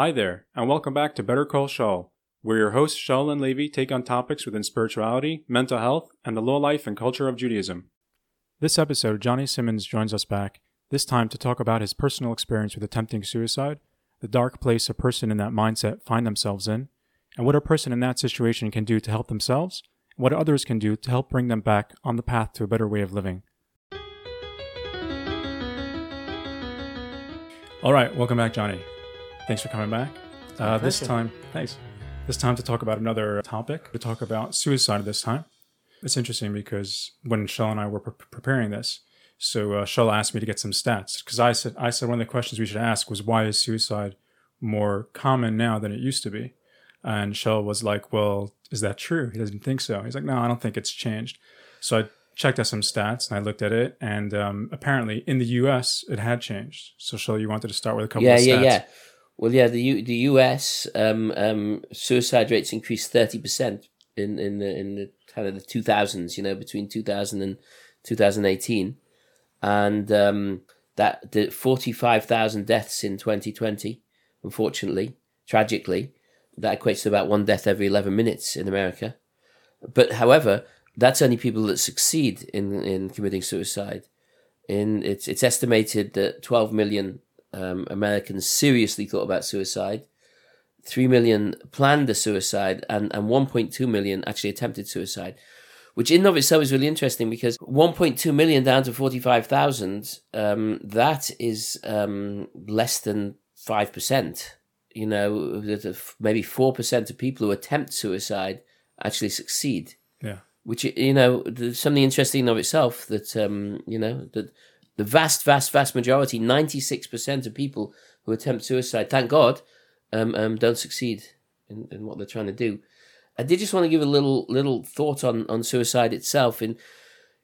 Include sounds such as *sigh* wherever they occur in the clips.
Hi there, and welcome back to Better Call Shaul, where your hosts Shaul and Levi take on topics within spirituality, mental health, and the law life and culture of Judaism. This episode, Jonny Simmons joins us back, this time to talk about his personal experience with attempting suicide, the dark place a person in that mindset find themselves in, and what a person in that situation can do to help themselves, and what others can do to help bring them back on the path to a better way of living. All right, welcome back, Jonny. Thanks for coming back. Uh, this time, thanks. This time to talk about another topic. To talk about suicide this time. It's interesting because when Shaul and I were pre- preparing this, so uh, Shaul asked me to get some stats because I said I said one of the questions we should ask was why is suicide more common now than it used to be, and Shaul was like, well, is that true? He doesn't think so. He's like, no, I don't think it's changed. So I checked out some stats and I looked at it, and um, apparently in the U.S. it had changed. So Shaul, you wanted to start with a couple yeah, of stats. Yeah, yeah, yeah. Well, yeah, the U- the US um, um, suicide rates increased thirty percent in in the in the kind of the two thousands. You know, between 2000 and 2018, and um, that the forty five thousand deaths in twenty twenty. Unfortunately, tragically, that equates to about one death every eleven minutes in America. But however, that's only people that succeed in in committing suicide. In it's it's estimated that twelve million um, Americans seriously thought about suicide. 3 million planned a suicide and, and 1.2 million actually attempted suicide, which in and of itself is really interesting because 1.2 million down to 45,000, um, that is um, less than 5%. You know, that maybe 4% of people who attempt suicide actually succeed yeah. which you know there's something interesting in of itself that um you know that the vast vast vast majority 96% of people who attempt suicide thank god um, um don't succeed in, in what they're trying to do. I did just want to give a little little thought on on suicide itself. And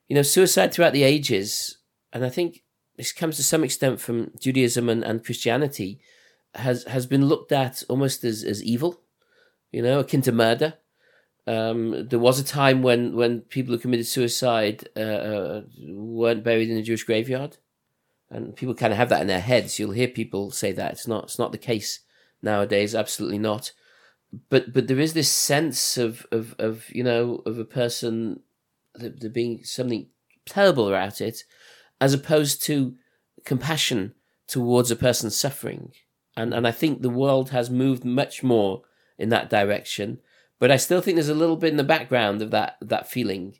you know suicide throughout the ages and i think this comes to some extent from judaism and, and christianity has has been looked at almost as as evil you know akin to murder um, there was a time when, when people who committed suicide uh, uh, weren't buried in a Jewish graveyard, and people kind of have that in their heads. You'll hear people say that it's not it's not the case nowadays. Absolutely not. But but there is this sense of of, of you know of a person there there being something terrible about it, as opposed to compassion towards a person suffering. And and I think the world has moved much more in that direction but I still think there's a little bit in the background of that that feeling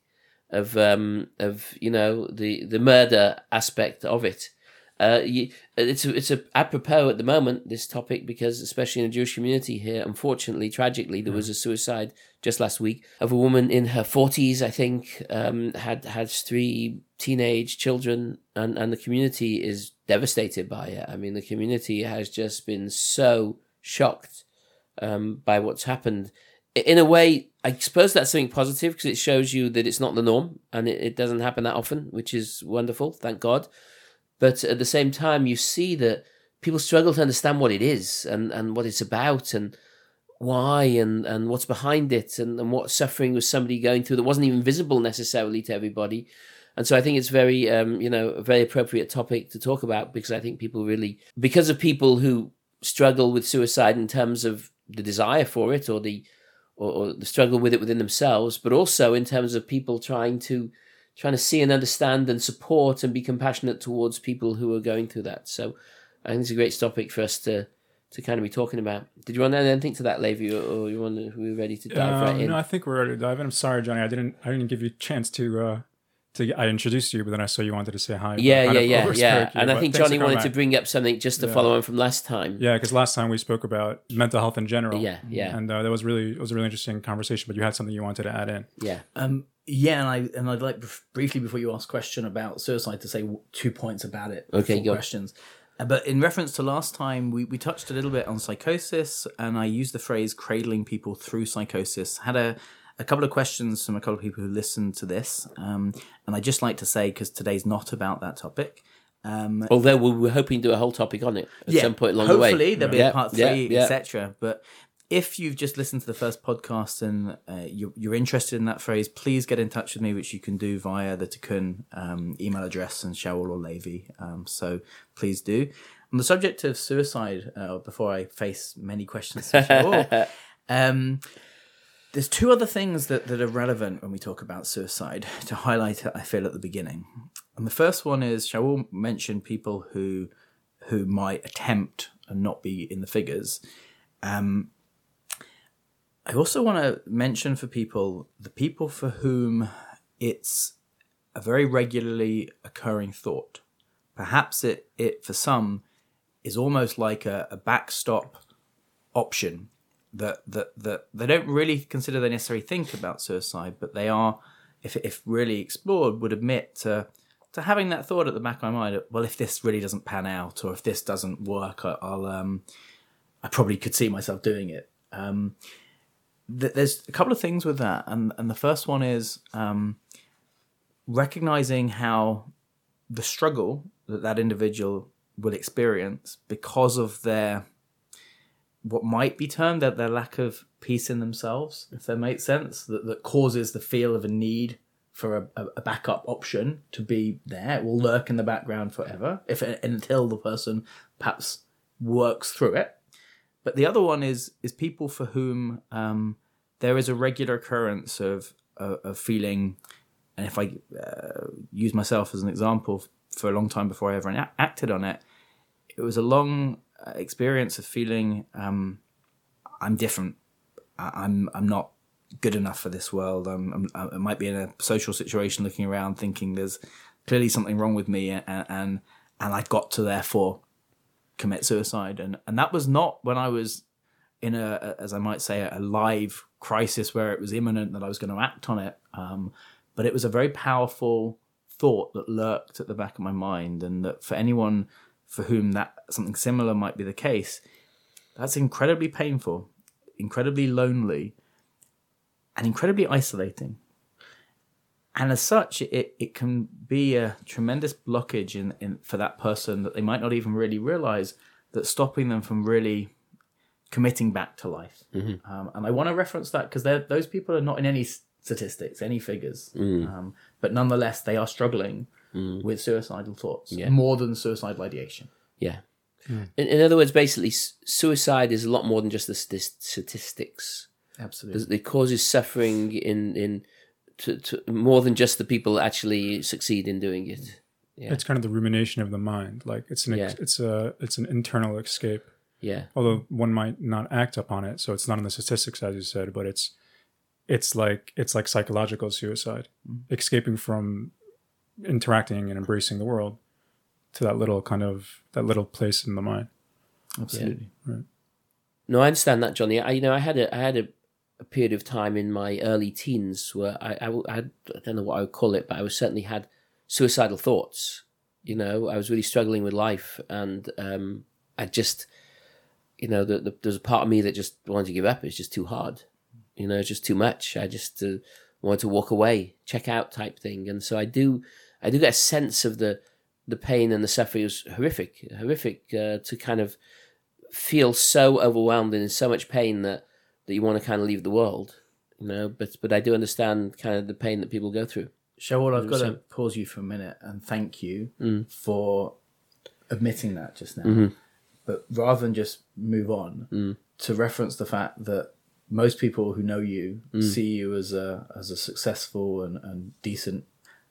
of um of you know the the murder aspect of it. Uh, you, it's a, it's a apropos at the moment this topic because especially in the Jewish community here, unfortunately, tragically, there was a suicide just last week of a woman in her forties. I think um, had had three teenage children, and and the community is devastated by it. I mean, the community has just been so shocked um, by what's happened in a way, I suppose that's something positive because it shows you that it's not the norm and it, it doesn't happen that often, which is wonderful, thank God. But at the same time, you see that people struggle to understand what it is and, and what it's about and why and, and what's behind it and, and what suffering was somebody going through that wasn't even visible necessarily to everybody. And so I think it's very, um, you know, a very appropriate topic to talk about because I think people really, because of people who struggle with suicide in terms of the desire for it or the or, or the struggle with it within themselves, but also in terms of people trying to trying to see and understand and support and be compassionate towards people who are going through that. So I think it's a great topic for us to to kind of be talking about. Did you want to add anything to that, Levi, or, or you want to, we ready to dive right Um, in? No, I think we're ready to dive in. I'm sorry, Jonny. I didn't. I didn't give you a chance to. Uh, to I introduced you, but then I saw you wanted to say hi. yeah, yeah, yeah, *laughs* yeah. you, And I think Jonny coming wanted to bring up something just to Yeah. follow on from last time. Yeah, because last time we spoke about mental health in general. Yeah, yeah. and uh, that was really it was a really interesting conversation. But you had something you wanted to add in. yeah. Um, yeah, and I and I'd like briefly before you ask question about suicide to say two points about it. Okay, before go. questions. Uh, But in reference to last time, we, we touched a little bit on psychosis, and I used the phrase cradling people through psychosis. Had a, a couple of questions from a couple of people who listened to this, um, and I'd just like to say, because today's not about that topic, um, Although we were hoping to do a whole topic on it at yeah, some point along the way. hopefully there'll be Yeah, a part yeah, three, yeah. etc. But if you've just listened to the first podcast and uh, you're, you're interested in that phrase, please get in touch with me, which you can do via the Tikun um, email address and Shaul or Levi. Um, so please do. On the subject of suicide, uh, before I face many questions, *laughs* Shaul, um, there's two other things that, that are relevant when we talk about suicide *laughs* to highlight I feel, at the beginning. And the first one is Shaul mentioned people who who might attempt and not be in the figures. Um, I also want to mention for people the people for whom it's a very regularly occurring thought. Perhaps it, it for some is almost like a, a backstop option that, that that they don't really consider they necessarily think about suicide, but they are, if if really explored, would admit to to having that thought at the back of my mind. Well, if this really doesn't pan out, or if this doesn't work, I, will um, I probably could see myself doing it. Um, th- there's a couple of things with that, and and the first one is um, recognizing how the struggle that that individual will experience because of their what might be termed their, their lack of peace in themselves, if that makes sense, that, that causes the feel of a need for a, a, backup option to be there. It will lurk in the background forever if until the person perhaps works through it. But the other one is is people for whom um, there is a regular occurrence of of, of feeling, and if I uh, use myself as an example, for a long time before I ever acted on it, it was a long uh, experience of feeling um, I'm different. I'm I'm not good enough for this world. I'm, I'm, i might be in a social situation, looking around, thinking there's clearly something wrong with me, and and and I got to therefore commit suicide. And and that was not when I was in a, as I might say, a live crisis where it was imminent that I was going to act on it. Um, but it was a very powerful thought that lurked at the back of my mind, and that for anyone for whom that something similar might be the case, that's incredibly painful, incredibly lonely, and incredibly isolating. And as such, it, it can be a tremendous blockage in, in for that person that they might not even really realize that's stopping them from really committing back to life. Mm-hmm. Um, and I want to reference that because those people are not in any statistics, any figures, mm. um, but nonetheless, they are struggling mm. with suicidal thoughts yeah. more than suicidal ideation. Yeah. Mm. In, in, other words, basically, suicide is a lot more than just the statistics. Absolutely, it causes suffering in in to, to more than just the people that actually succeed in doing it. Yeah. It's kind of the rumination of the mind. Like it's an yeah. it's a it's an internal escape. Yeah. Although one might not act upon it, so it's not in the statistics as you said, but it's it's like it's like psychological suicide, mm. escaping from interacting and embracing the world to that little kind of that little place in the mind. Absolutely. Yeah. Right. No, I understand that, Jonny. I, you know, I had a I had a, a period of time in my early teens where I, I, I, had, I don't know what I would call it, but I was certainly had suicidal thoughts. You know, I was really struggling with life, and um, I just, you know, the, the, there's a part of me that just wanted to give up. It's just too hard. You know, it's just too much. I just uh, wanted to walk away, check out type thing. And so I do I do get a sense of the the pain and the suffering. It was horrific, horrific uh, to kind of feel so overwhelmed and in so much pain that that you want to kind of leave the world, you know. But but I do understand kind of the pain that people go through. Shaul, I've got to pause you for a minute and thank you mm. for admitting that just now. Mm-hmm. But rather than just move on, mm. to reference the fact that most people who know you mm. see you as a as a successful and, and decent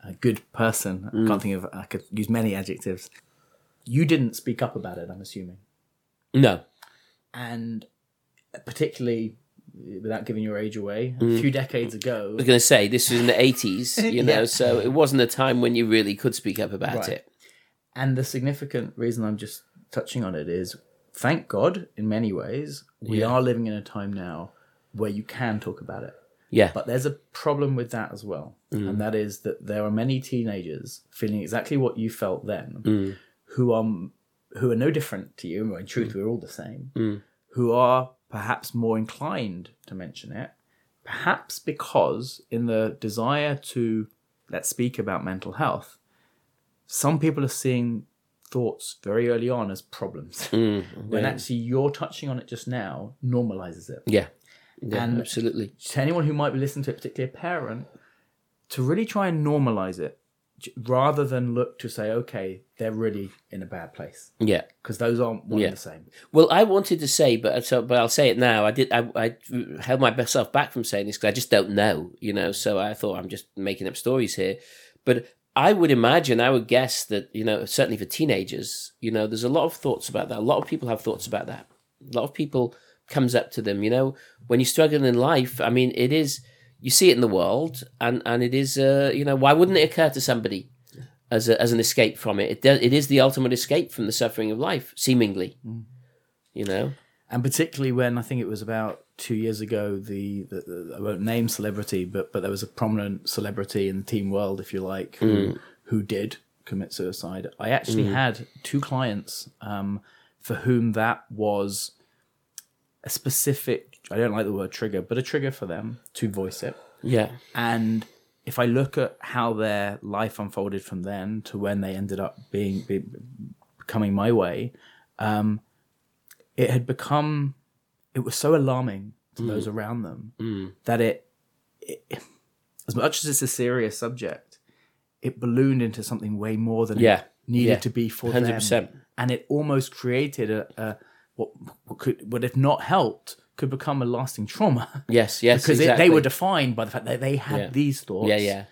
a good person. Mm. I can't think of. I could use many adjectives. You didn't speak up about it. I'm assuming. No. And particularly, without giving your age away, mm. a few decades ago. I was going to say this was in the 80s, *laughs* you know, yeah. so it wasn't a time when you really could speak up about right. it. And the significant reason I'm just touching on it is, thank God, in many ways, we yeah. are living in a time now where you can talk about it. Yeah. But there's a problem with that as well. Mm. And that is that there are many teenagers feeling exactly what you felt then mm. who are who are no different to you. In truth, mm. we're all the same. Mm. Who are perhaps more inclined to mention it, perhaps because in the desire to let's speak about mental health, some people are seeing thoughts very early on as problems. Mm, when actually you're touching on it just now normalizes it. Yeah. Yeah, and absolutely. To anyone who might be listening to it, particularly a parent, to really try and normalize it rather than look to say, okay, they're really in a bad place, Yeah. because those aren't one Yeah. and the same. Well, I wanted to say, but so, but I'll say it now. I did. I, I held myself back from saying this because I just don't know, you know. So I thought I'm just making up stories here. But I would imagine, I would guess that you know, certainly for teenagers, you know, there's a lot of thoughts about that. A lot of people have thoughts about that. A lot of people comes up to them, you know, when you're struggling in life. I mean, it is you see it in the world, and and it is, uh, you know, why wouldn't it occur to somebody? As, a, as an escape from it, it, does, it is the ultimate escape from the suffering of life, seemingly. You know, and particularly when I think it was about two years ago, the, the, the I won't name celebrity, but but there was a prominent celebrity in the team world, if you like, who who did commit suicide. I actually had two clients um, for whom that was a specific. I don't like the word trigger, but a trigger for them to voice it. yeah, And if I look at how their life unfolded from then to when they ended up being, be, coming my way, um, it had become, it was so alarming to those around them that it, it, as much as it's a serious subject, it ballooned into something way more than Yeah. it needed Yeah. to be for hundred them percent. and it almost created a, a what, what could, what if not helped, could become a lasting trauma Yes, yes, *laughs* because it, they were defined by the fact that they had Yeah. these thoughts. Yeah, yeah,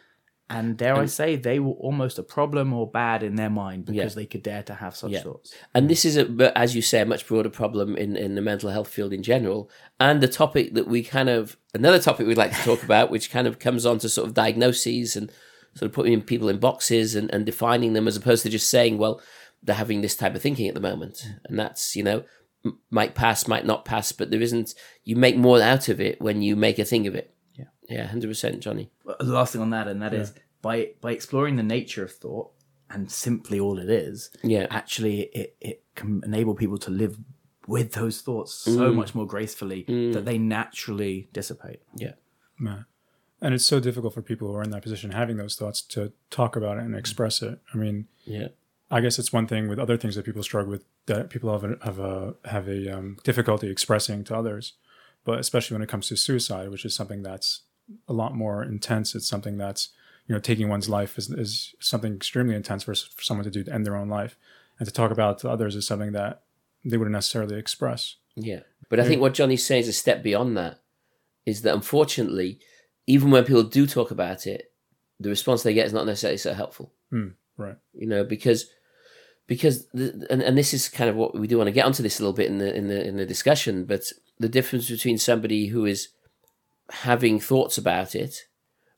And dare I say, they were almost a problem or bad in their mind because Yeah. they could dare to have such Yeah. thoughts. and this is a, but as you say, a much broader problem in in the mental health field in general, and the topic that we kind of another topic we'd like to talk about, which kind of comes on to sort of diagnoses and sort of putting people in boxes and, and defining them as opposed to just saying, well, they're having this type of thinking at the moment, and that's you know might pass, might not pass, but there isn't. You make more out of it when you make a thing of it. Yeah. yeah, hundred percent, Jonny. But the last thing on that, and that is by by exploring the nature of thought and simply all it is, Yeah. actually it, it can enable people to live with those thoughts so Mm. much more gracefully that they naturally dissipate. Yeah, Yeah. And it's so difficult for people who are in that position having those thoughts to talk about it and express it. I mean, yeah, I guess it's one thing with other things that people struggle with that people have a, have a have a um, difficulty expressing to others, but especially when it comes to suicide, which is something that's a lot more intense. It's something that's you know taking one's life is, is something extremely intense for, for someone to do to end their own life, and to talk about it to others is something that they wouldn't necessarily express. Yeah. But I think what Jonny's saying is a step beyond that is that unfortunately, even when people do talk about it, the response they get is not necessarily so helpful. Right. You know, because because the, and, and this is kind of what we do want to get onto this a little bit in the in the in the discussion, but the difference between somebody who is having thoughts about it,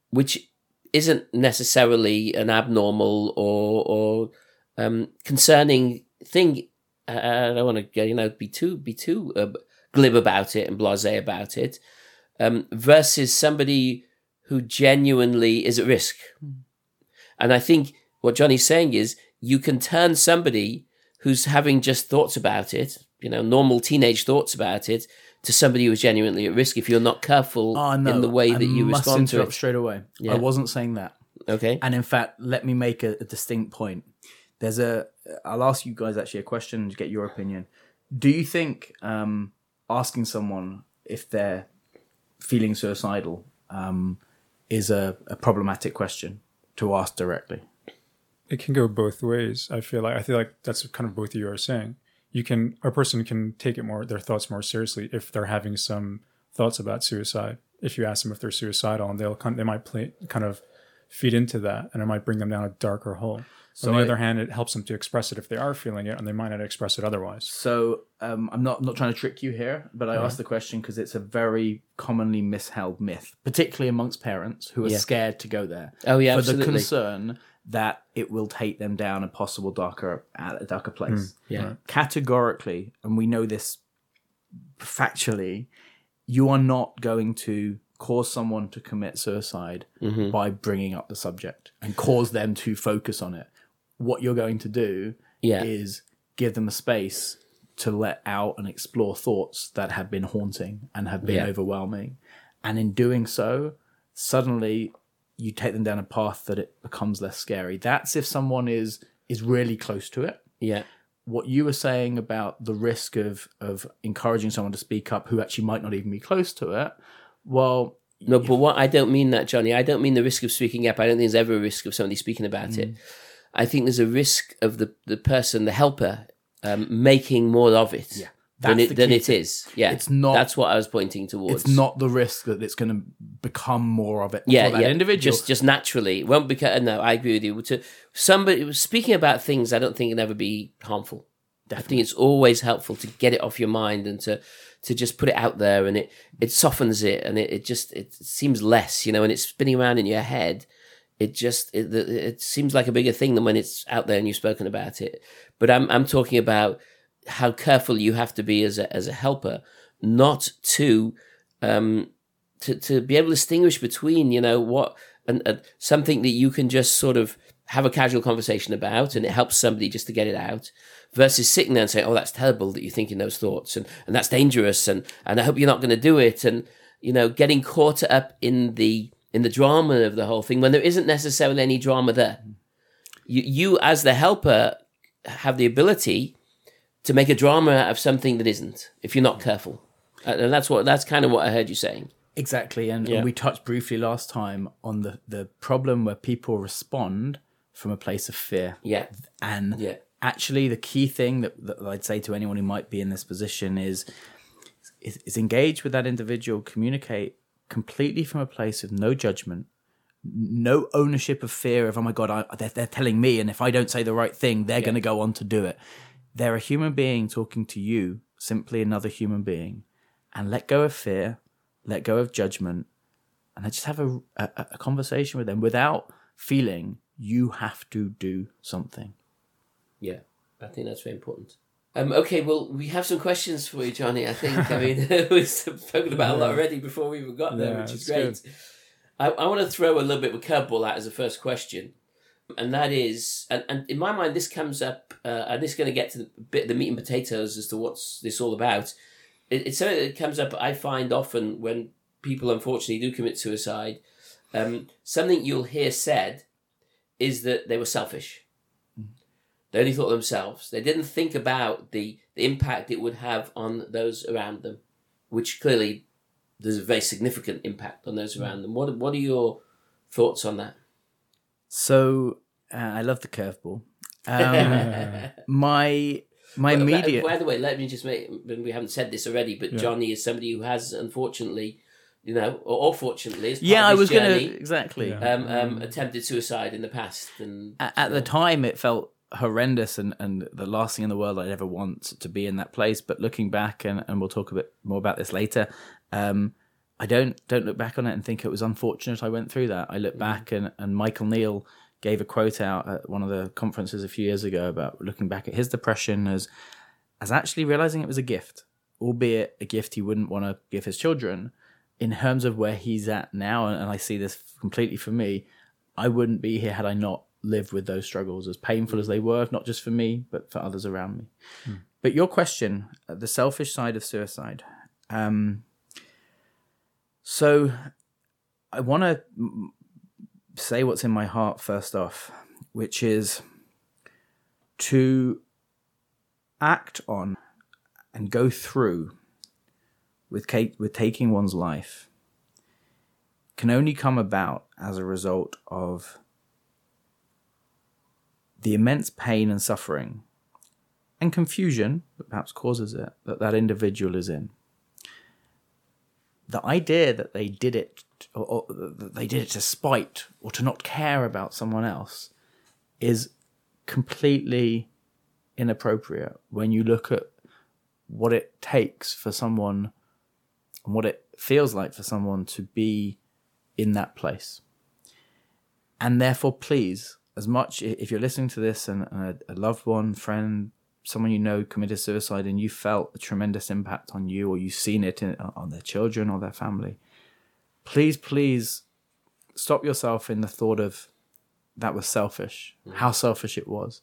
which isn't necessarily an abnormal or or um, concerning thing. Uh, I don't want to you know be too be too uh, glib about it and blasé about it, um, versus somebody who genuinely is at risk. And I think what Jonny's saying is you can turn somebody who's having just thoughts about it, you know, normal teenage thoughts about it, to somebody who's genuinely at risk if you're not careful Oh no! in the way I that you respond to it. straight away. Yeah. I wasn't saying that. Okay. And in fact, let me make a, a distinct point. There's a. I'll ask you guys actually a question to get your opinion. Do you think um, asking someone if they're feeling suicidal um, is a, a problematic question to ask directly? It can go both ways. I feel like I feel like that's kind of both of you are saying. You can a person can take it more their thoughts more seriously if they're having some thoughts about suicide. If you ask them if they're suicidal, and they'll kind they might play kind of feed into that, and it might bring them down a darker hole. So On the I- other hand, it helps them to express it if they are feeling it, and they might not express it otherwise. So um, I'm not I'm not trying to trick you here, but I asked the question because it's a very commonly misheld myth, particularly amongst parents who are Yeah. scared to go there. Oh, yeah, for absolutely. the concern that it will take them down a possible darker a darker place. Yeah. Categorically, and we know this factually, you are not going to cause someone to commit suicide Mm-hmm. by bringing up the subject and cause them to focus on it. What you're going to do Yeah. is give them a space to let out and explore thoughts that have been haunting and have been Yeah. overwhelming. And in doing so, suddenly you take them down a path that it becomes less scary. That's if someone is is really close to it. Yeah. What you were saying about the risk of of encouraging someone to speak up who actually might not even be close to it, well, No, but what I don't mean that, Jonny. I don't mean the risk of speaking up. I don't think there's ever a risk of somebody speaking about it. I think there's a risk of the, the person, the helper, um, making more of it Yeah, than it the than it is. Yeah, It's not- That's what I was pointing towards. it's not the risk that it's going to become more of it yeah, for that yeah. individual. Just just naturally, it won't become. No, I agree with you. To somebody speaking about things, I don't think can ever be harmful. I think it's always helpful to get it off your mind and to to just put it out there, and it it softens it, and it, it just it seems less, you know, and it's spinning around in your head. It just it, it seems like a bigger thing than when it's out there and you've spoken about it. But I'm I'm talking about how careful you have to be as a as a helper, not to um to to be able to distinguish between you know what and, and something that you can just sort of have a casual conversation about and it helps somebody just to get it out versus sitting there and saying oh that's terrible that you're thinking those thoughts and and that's dangerous and and I hope you're not going to do it. And you know getting caught up in the in the drama of the whole thing when there isn't necessarily any drama there. You you as the helper have the ability to make a drama out of something that isn't if you're not careful Uh, and that's what that's kind of what I heard you saying Exactly, and, Yeah. and we touched briefly last time on the the problem where people respond from a place of fear, yeah and Yeah. actually the key thing that, that I'd say to anyone who might be in this position is, is is engage with that individual, communicate completely from a place of no judgment, no ownership of fear of oh my god I, they're, they're telling me and if I don't say the right thing they're going to go on to do it. They're a human being talking to you, simply another human being, and let go of fear, let go of judgment, and then just have a, a, a conversation with them without feeling you have to do something. Yeah, I think that's very important. Um, okay, well, we have some questions for you, Jonny. I think. I mean, *laughs* *laughs* we've spoken about a lot already before we even got there, Yeah, which is great. I, I want to throw a little bit of a curveball out as a first question, and that is, and, and in my mind, this comes up, uh, and this is going to get to the bit the meat and potatoes as to what's this all about. It, it's something that comes up. I find often when people unfortunately do commit suicide. Um, something you'll hear said is that they were selfish. They only thought of themselves. They didn't think about the, the impact it would have on those around them, which clearly there's a very significant impact on those around them. What What are your thoughts on that? So uh, I love the curveball. Um, *laughs* my my By- by- immediate By the way, let me just make. We haven't said this already, but Jonny is somebody who has, unfortunately, you know, or, or fortunately, as part yeah, of I was gonna journey, exactly. Yeah. um, um, attempted suicide in the past, and at, at the time it felt horrendous and, and the last thing in the world I'd ever want to be in that place. But looking back, and, and we'll talk a bit more about this later, um, I don't don't look back on it and think it was unfortunate I went through that. I look back and, and Michael Neill gave a quote out at one of the conferences a few years ago about looking back at his depression as as actually realizing it was a gift, albeit a gift he wouldn't want to give his children. In terms of where he's at now, and, and I see this completely for me, I wouldn't be here had I not lived with those struggles, as painful as they were, not just for me, but for others around me. But your question, uh, the selfish side of suicide. Um, so I want to say what's in my heart first off, which is to act on and go through with with taking one's life can only come about as a result of the immense pain and suffering and confusion that perhaps causes it that that individual is in. The idea that they did it, or, or they did it to spite or to not care about someone else, is completely inappropriate when you look at what it takes for someone and what it feels like for someone to be in that place. And therefore, please, as much if you're listening to this and a loved one, friend, someone you know committed suicide and you felt a tremendous impact on you or you've seen it in, uh, on their children or their family, please, please stop yourself in the thought of that was selfish, mm. how selfish it was.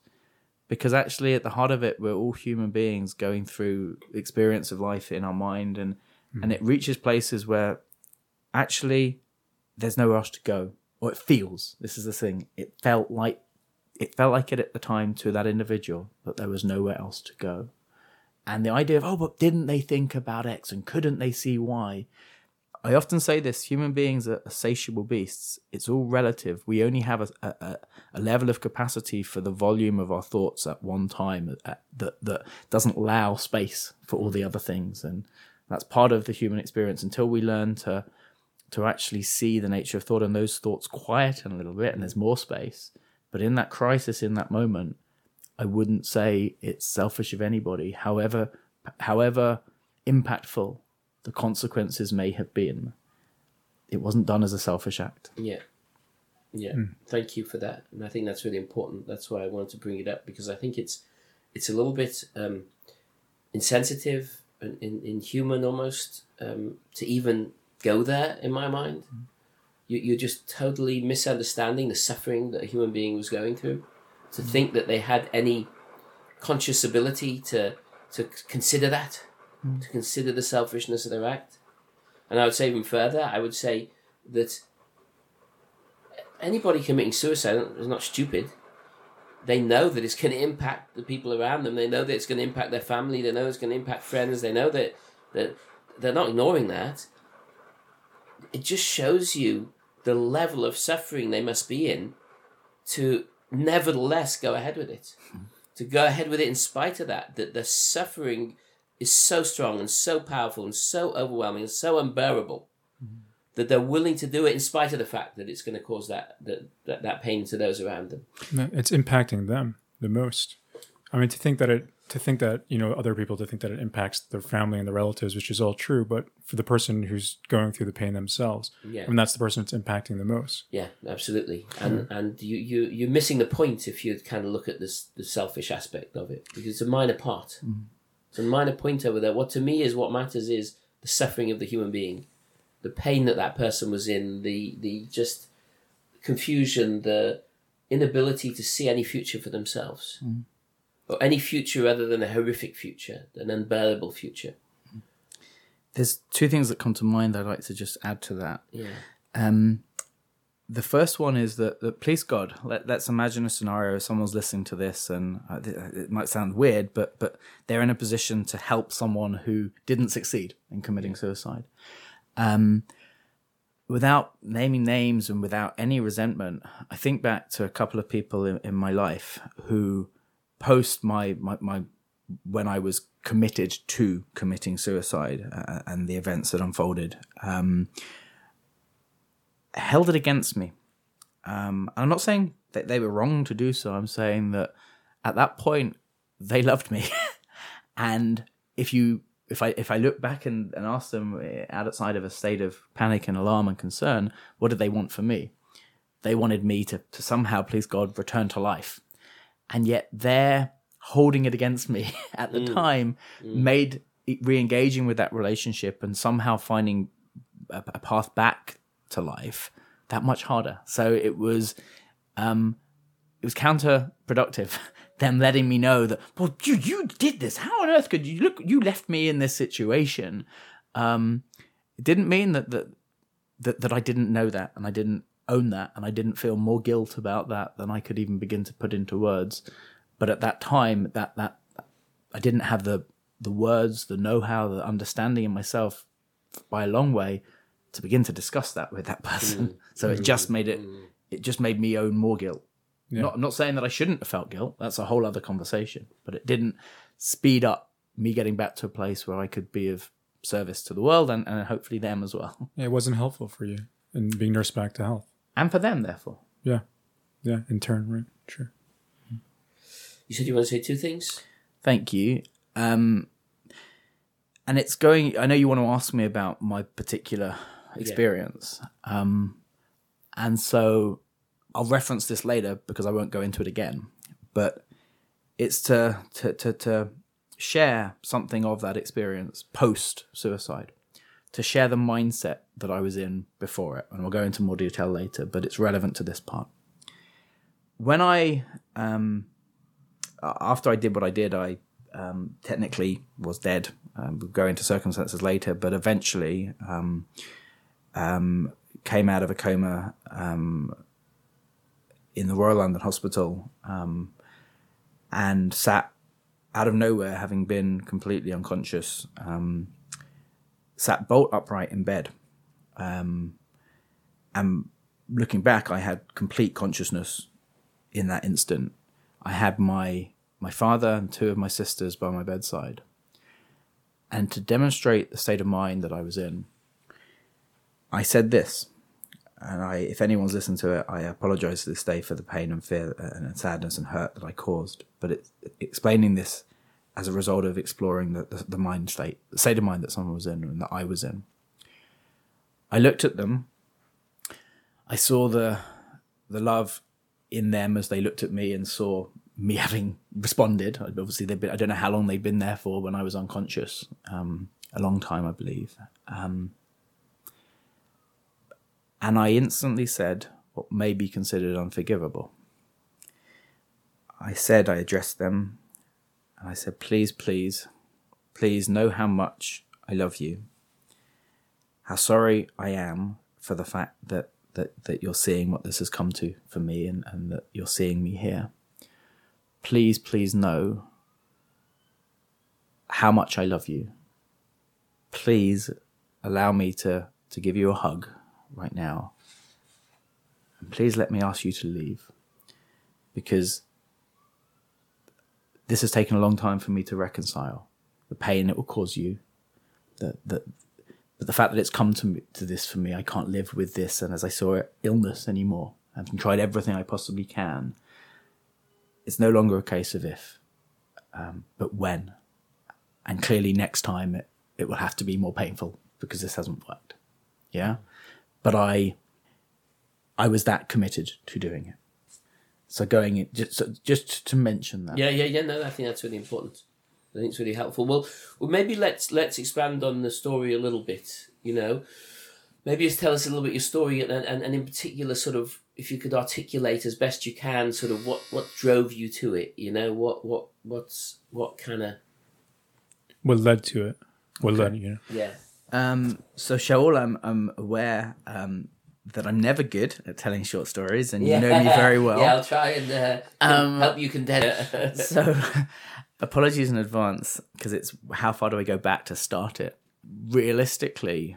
Because actually, at the heart of it, we're all human beings going through the experience of life in our mind, and, and mm. it reaches places where actually there's nowhere else to go, or it feels. This is the thing. It felt like it felt like it at the time to that individual, that there was nowhere else to go. And the idea of oh, but didn't they think about X and couldn't they see Y? I often say this: human beings are satiable beasts. It's all relative. We only have a, a, a level of capacity for the volume of our thoughts at one time uh, that that doesn't allow space for all the other things, and that's part of the human experience. Until we learn to to actually see the nature of thought and those thoughts quieten a little bit, and there's more space. But in that crisis, in that moment, I wouldn't say it's selfish of anybody. However, however impactful the consequences may have been, it wasn't done as a selfish act. Yeah. Yeah. Mm. Thank you for that. And I think that's really important. That's why I wanted to bring it up because I think it's it's a little bit um, insensitive and in, inhuman almost um, to even go there in my mind. Mm. You, you're just totally misunderstanding the suffering that a human being was going through. To mm. think that they had any conscious ability to to consider that mm. to consider the selfishness of their act. And I would say even further, I would say that anybody committing suicide is not stupid. They know that it's going to impact the people around them. They know that it's going to impact their family. They know it's going to impact friends. They know that that they're not ignoring that. It just shows you the level of suffering they must be in to nevertheless go ahead with it. Mm. To go ahead with it in spite of that, that the suffering is so strong and so powerful and so overwhelming and so unbearable mm-hmm. that they're willing to do it in spite of the fact that it's going to cause that, that, that, that pain to those around them. It's impacting them the most. I mean, to think that it, to think that, you know, other people to think that it impacts their family and their relatives, which is all true, but for the person who's going through the pain themselves, yeah. I mean, that's the person that's impacting the most. Yeah, absolutely. And, and you, you, you're missing the point if you kind of look at this, the selfish aspect of it, because it's a minor part. Mm it's a minor point over there. What to me is what matters is the suffering of the human being, the pain that that person was in, the the just confusion, the inability to see any future for themselves, mm. Or any future other than a horrific future, an unbearable future. There's two things that come to mind that I'd like to just add to that. Yeah. Um, the first one is that, that please God, let, let's imagine a scenario someone's listening to this and uh, it might sound weird, but, but they're in a position to help someone who didn't succeed in committing suicide. Um, without naming names and without any resentment, I think back to a couple of people in, in my life who post my, my, my, when I was committed to committing suicide uh, and the events that unfolded, um, held it against me. Um, I'm not saying that they were wrong to do so. I'm saying that at that point they loved me, *laughs* and if you if I if I look back and, and ask them eh, outside of a state of panic and alarm and concern, what did they want for me? They wanted me to to somehow, please God, return to life, and yet they're holding it against me *laughs* at the mm. time mm. made re-engaging with that relationship and somehow finding a, a path back to life that much harder. So it was, um, it was counterproductive. *laughs* them letting me know that, well, you you did this. How on earth could you look? You left me in this situation. Um, it didn't mean that that that that I didn't know that and I didn't own that and I didn't feel more guilt about that than I could even begin to put into words. But at that time, that that I didn't have the the words, the know-how, the understanding in myself by a long way to begin to discuss that with that *laughs* person. Mm. So it just made it it just made me own more guilt. Yeah. Not not saying that I shouldn't have felt guilt. That's a whole other conversation. But it didn't speed up me getting back to a place where I could be of service to the world and, and hopefully them as well. Yeah, it wasn't helpful for you in being nursed back to health. And for them, therefore. Yeah. Yeah, in turn, right. Sure. You said you want to say two things? Thank you. Um, and it's going, I know you want to ask me about my particular experience. Yeah. Um, and so I'll reference this later because I won't go into it again. But it's to to to, to share something of that experience post suicide, to share the mindset that I was in before it, and we'll go into more detail later. But it's relevant to this part. When I um, after I did what I did, I um, technically was dead. Um, we'll go into circumstances later, but eventually um, um, came out of a coma um, in the Royal London Hospital and sat out of nowhere, having been completely unconscious, um, sat bolt upright in bed Um, and looking back, I had complete consciousness in that instant. I had my my father and two of my sisters by my bedside. And to demonstrate the state of mind that I was in, I said this. And I, if anyone's listened to it, I apologize to this day for the pain and fear and sadness and hurt that I caused. But it's explaining this as a result of exploring the, the, the mind state, the state of mind that someone was in and that I was in. I looked at them. I saw the the love in them as they looked at me and saw me *laughs* having responded. Obviously, they've been, I don't know how long they'd been there for when I was unconscious. Um, a long time, I believe. Um, and I instantly said what may be considered unforgivable. I said, I addressed them, and I said, please, please, please know how much I love you. How sorry I am for the fact that, that, that you're seeing what this has come to for me and, and that you're seeing me here please, please know how much I love you. Please allow me to, to give you a hug right now. And please let me ask you to leave because this has taken a long time for me to reconcile the pain it will cause you, the, the, but the fact that it's come to, me, to this for me, I can't live with this. And as I saw it, illness anymore. I've tried everything I possibly can it's no longer a case of if, um, but when. And clearly, next time it, it will have to be more painful because this hasn't worked. Yeah. But I, I was that committed to doing it. So going in, just, so just to mention that. Yeah, yeah, yeah. No, I think that's really important. I think it's really helpful. Well, well, maybe let's let's expand on the story a little bit. You know, maybe just tell us a little bit your story and, and, and in particular sort of if you could articulate as best you can sort of what what drove you to it you know what what what's what kind of what led to it what led you yeah um so Shaul I'm I'm aware um that I'm never good at telling short stories, and yeah. you know me very well. *laughs* yeah, I'll try and uh, um, help you condense it. *laughs* so, *laughs* apologies in advance because it's how far do I go back to start it? Realistically,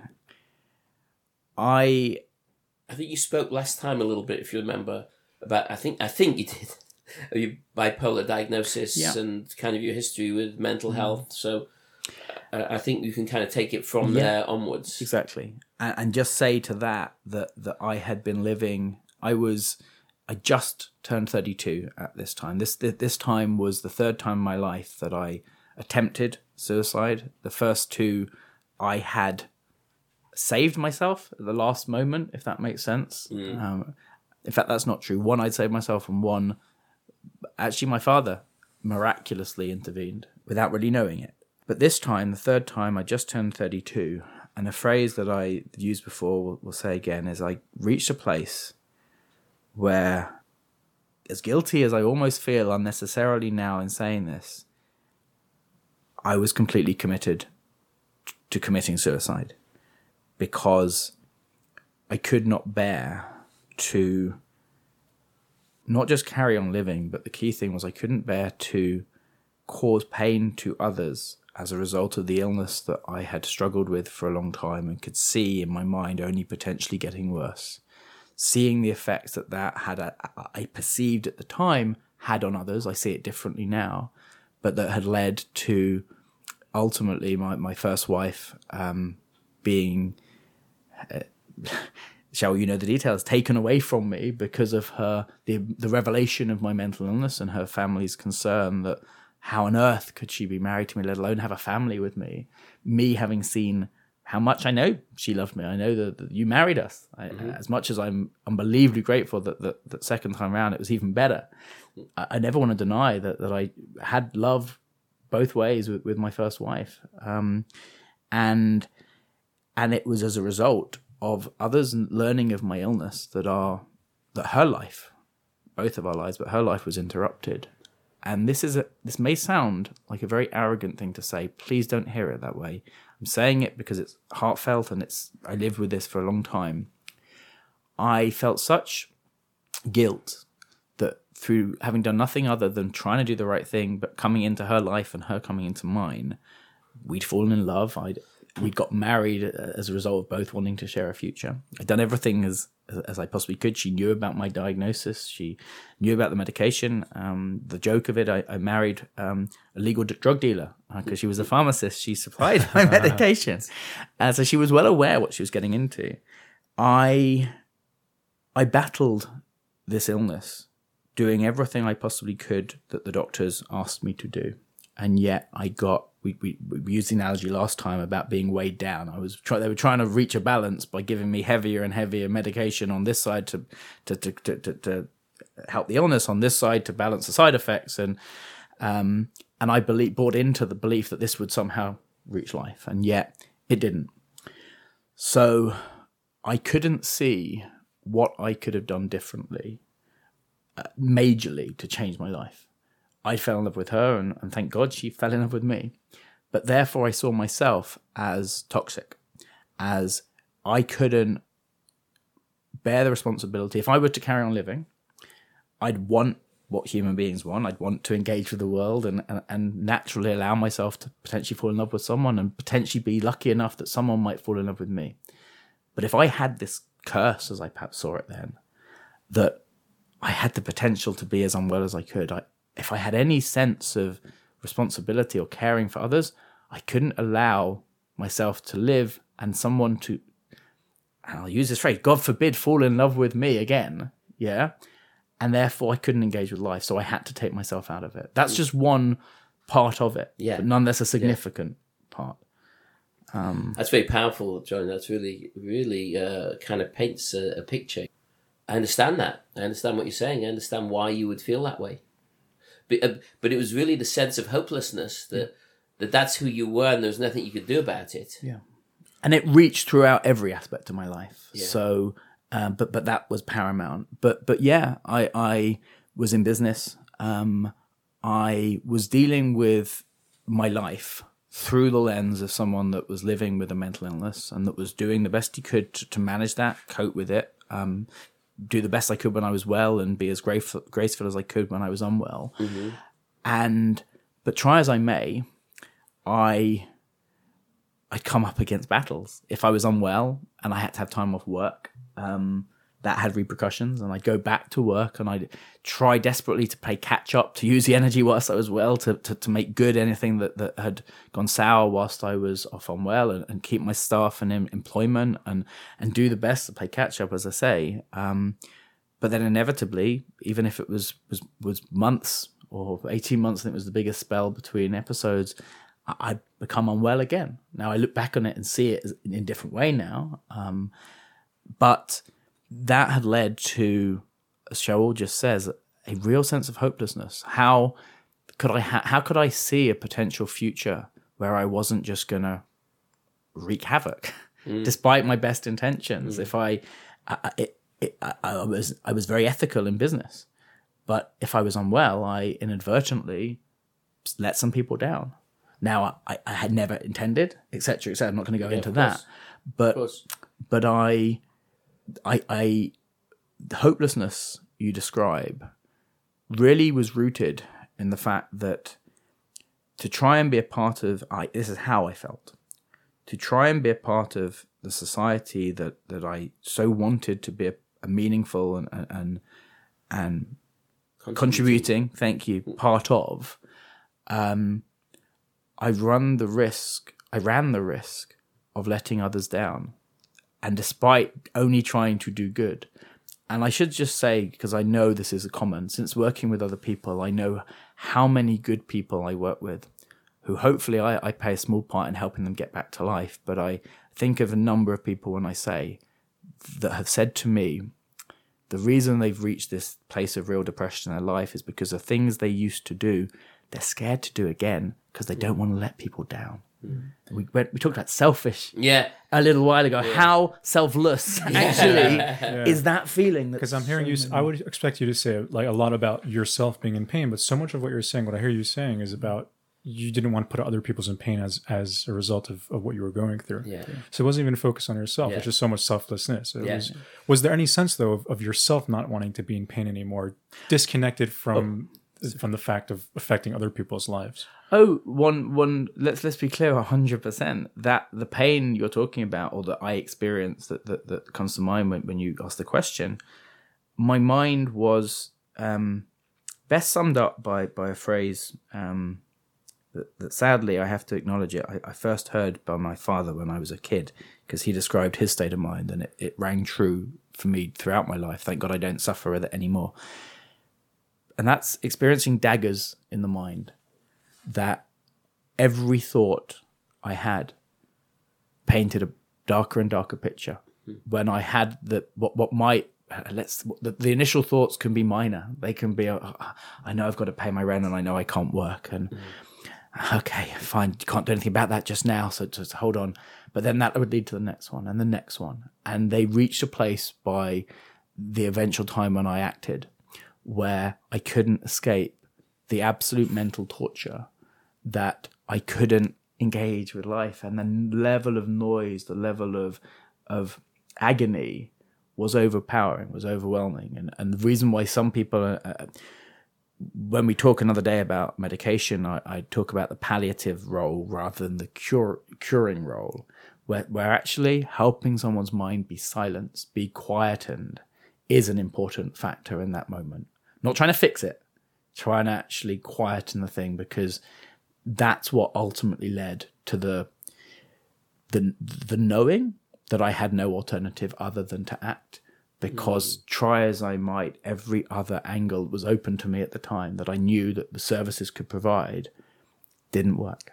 I I think you spoke last time a little bit, if you remember, about I think I think you did your bipolar diagnosis Yeah. and kind of your history with mental health. So uh, I think you can kind of take it from Yeah. there onwards. exactly, and, and just say to that that that I had been living. I was, I just turned thirty two at this time. This this time was the third time in my life that I attempted suicide. The first two, I had saved myself at the last moment, if that makes sense. Um, in fact, that's not true. One, I'd saved myself, and one, actually, my father miraculously intervened without really knowing it. But this time, the third time, I just turned 32, and a phrase that I used before, will will say again, is I reached a place where, as guilty as I almost feel unnecessarily now in saying this, I was completely committed to committing suicide because I could not bear to not just carry on living, but the key thing was I couldn't bear to cause pain to others as a result of the illness that I had struggled with for a long time and could see in my mind only potentially getting worse. Seeing the effects that that had, a, I perceived at the time, had on others, I see it differently now, but that had led to ultimately my, my first wife um, being *laughs* shall you know the details taken away from me because of her the the revelation of my mental illness and her family's concern that how on earth could she be married to me let alone have a family with me? Me having seen how much I know she loved me. I know that, that you married us. I, as much as I'm unbelievably grateful that, that that second time around it was even better I, I never want to deny that that I had love both ways with, with my first wife. Um, and and it was as a result of others learning of my illness that our that her life both of our lives but her life was interrupted and this is a this may sound like a very arrogant thing to say. Please don't hear it that way. I'm saying it because it's heartfelt and it's i lived with this for a long time. I felt such guilt that through having done nothing other than trying to do the right thing but coming into her life and her coming into mine we'd fallen in love. I'd we got married as a result of both wanting to share a future. I'd done everything as as I possibly could. She knew about my diagnosis. She knew about the medication. Um, the joke of it, I, I married um, a legal d- drug dealer because uh, she was a pharmacist. She supplied *laughs* my medication, uh, so she was well aware what she was getting into. I I battled this illness, doing everything I possibly could that the doctors asked me to do, and yet I got we, we, we used the analogy last time about being weighed down. I was try, they were trying to reach a balance by giving me heavier and heavier medication on this side to to to to, to, to help the illness, on this side to balance the side effects, and um, and I believe bought into the belief that this would somehow reach life, and yet it didn't. So I couldn't see what I could have done differently, uh, majorly, to change my life. I fell in love with her, and, and thank God she fell in love with me. But therefore, I saw myself as toxic, as I couldn't bear the responsibility. If I were to carry on living, I'd want what human beings want. I'd want to engage with the world and, and, and naturally allow myself to potentially fall in love with someone and potentially be lucky enough that someone might fall in love with me. But if I had this curse, as I perhaps saw it then, that I had the potential to be as unwell as I could, I, if I had any sense of responsibility or caring for others, I couldn't allow myself to live and someone to, and I'll use this phrase, God forbid, fall in love with me again. Yeah. And therefore, I couldn't engage with life. So I had to take myself out of it. That's just one part of it. Yeah. But nonetheless, a significant yeah. part. Um, That's very powerful, John. That's really, really uh, kind of paints a, a picture. I understand that. I understand what you're saying. I understand why you would feel that way. But, uh, but it was really the sense of hopelessness that, yeah. that that's who you were and there was nothing you could do about it. Yeah. And it reached throughout every aspect of my life. Yeah. So, um, but, but that was paramount. But, but yeah, I, I was in business. Um, I was dealing with my life through the lens of someone that was living with a mental illness and that was doing the best he could to, to manage that, cope with it, um, do the best I could when I was well and be as graceful, graceful as I could when I was unwell. Mm-hmm. And but try as I may, I I'd come up against battles. If I was unwell and I had to have time off work, um, that had repercussions and I'd go back to work and I'd try desperately to play catch up, to use the energy whilst I was well, to, to, to make good anything that, that had gone sour whilst I was off unwell and, and keep my staff in employment and, and do the best to play catch up, as I say. Um, but then inevitably, even if it was, was, was months or 18 months, I think was the biggest spell between episodes, I, I'd become unwell again. Now I look back on it and see it in a different way now. Um, but that had led to, as Shaul just says, a real sense of hopelessness. How could I ha- how could I see a potential future where I wasn't just gonna wreak havoc, *laughs* mm. despite my best intentions? Mm. If I, I it, it, I, I was I was very ethical in business, but if I was unwell, I inadvertently let some people down. Now I, I had never intended, etc., etc. I'm not going to go yeah, into that, but but I I, I the hopelessness you describe really was rooted in the fact that to try and be a part of I this is how I felt. To try and be a part of the society that that I so wanted to be a, a meaningful and and and contributing. contributing thank you part of um I run the risk I ran the risk of letting others down and despite only trying to do good. And I should just say, because I know this is a common, since working with other people, I know how many good people I work with who hopefully I, I play a small part in helping them get back to life. But I think of a number of people when I say that have said to me, the reason they've reached this place of real depression in their life is because of things they used to do, they're scared to do again because they don't want to let people down. Mm. We went, we talked about selfish. Yeah. A little while ago, yeah. how selfless *laughs* actually yeah. is that feeling? Because I'm hearing so you. Many... I would expect you to say like a lot about yourself being in pain, but so much of what you're saying, what I hear you saying, is about you didn't want to put other people's in pain as as a result of, of what you were going through. Yeah. So it wasn't even focused on yourself. Yeah. It's just so much selflessness. It yeah. was was there any sense though of, of yourself not wanting to be in pain anymore, disconnected from from the fact of affecting other people's lives. Oh, one one. Let's let's be clear, hundred percent. That the pain you're talking about, or that I experienced, that that, that comes to mind when, when you ask the question. My mind was um, best summed up by by a phrase um, that, that sadly I have to acknowledge it. I, I first heard by my father when I was a kid because he described his state of mind, and it, it rang true for me throughout my life. Thank God I don't suffer with it anymore. And that's experiencing daggers in the mind that every thought I had painted a darker and darker picture. Hmm. When I had the what what might let's the, the initial thoughts can be minor. They can be oh, I know I've got to pay my rent and I know I can't work and hmm. okay fine you can't do anything about that just now so just hold on. But then that would lead to the next one and the next one and they reached a place by the eventual time when I acted where I couldn't escape the absolute mental torture that I couldn't engage with life, and the level of noise, the level of of agony was overpowering, was overwhelming, and and the reason why some people, uh, when we talk another day about medication, I, I talk about the palliative role rather than the cure curing role, where where actually helping someone's mind be silenced, be quietened, is an important factor in that moment. Not trying to fix it, trying to actually quieten the thing because that's what ultimately led to the the the knowing that I had no alternative other than to act because mm. try as I might every other angle was open to me at the time that I knew that the services could provide didn't work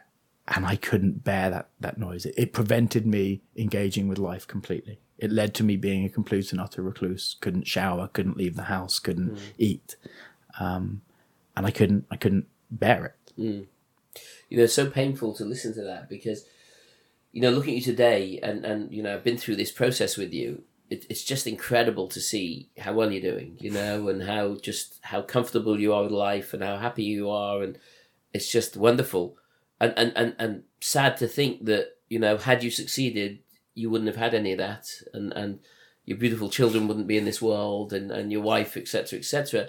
and I couldn't bear that that noise. It, it prevented me engaging with life completely. It led to me being a complete and utter recluse. Couldn't shower couldn't leave the house couldn't eat. Um, and I couldn't I couldn't bear it. You know, it's so painful to listen to that because, you know, looking at you today and, and you know, I've been through this process with you. It, it's just incredible to see how well you're doing, you know, and how just how comfortable you are with life and how happy you are. And it's just wonderful. And, and, and, and sad to think that, you know, had you succeeded, you wouldn't have had any of that. And, and your beautiful children wouldn't be in this world and, and your wife, etc., etc.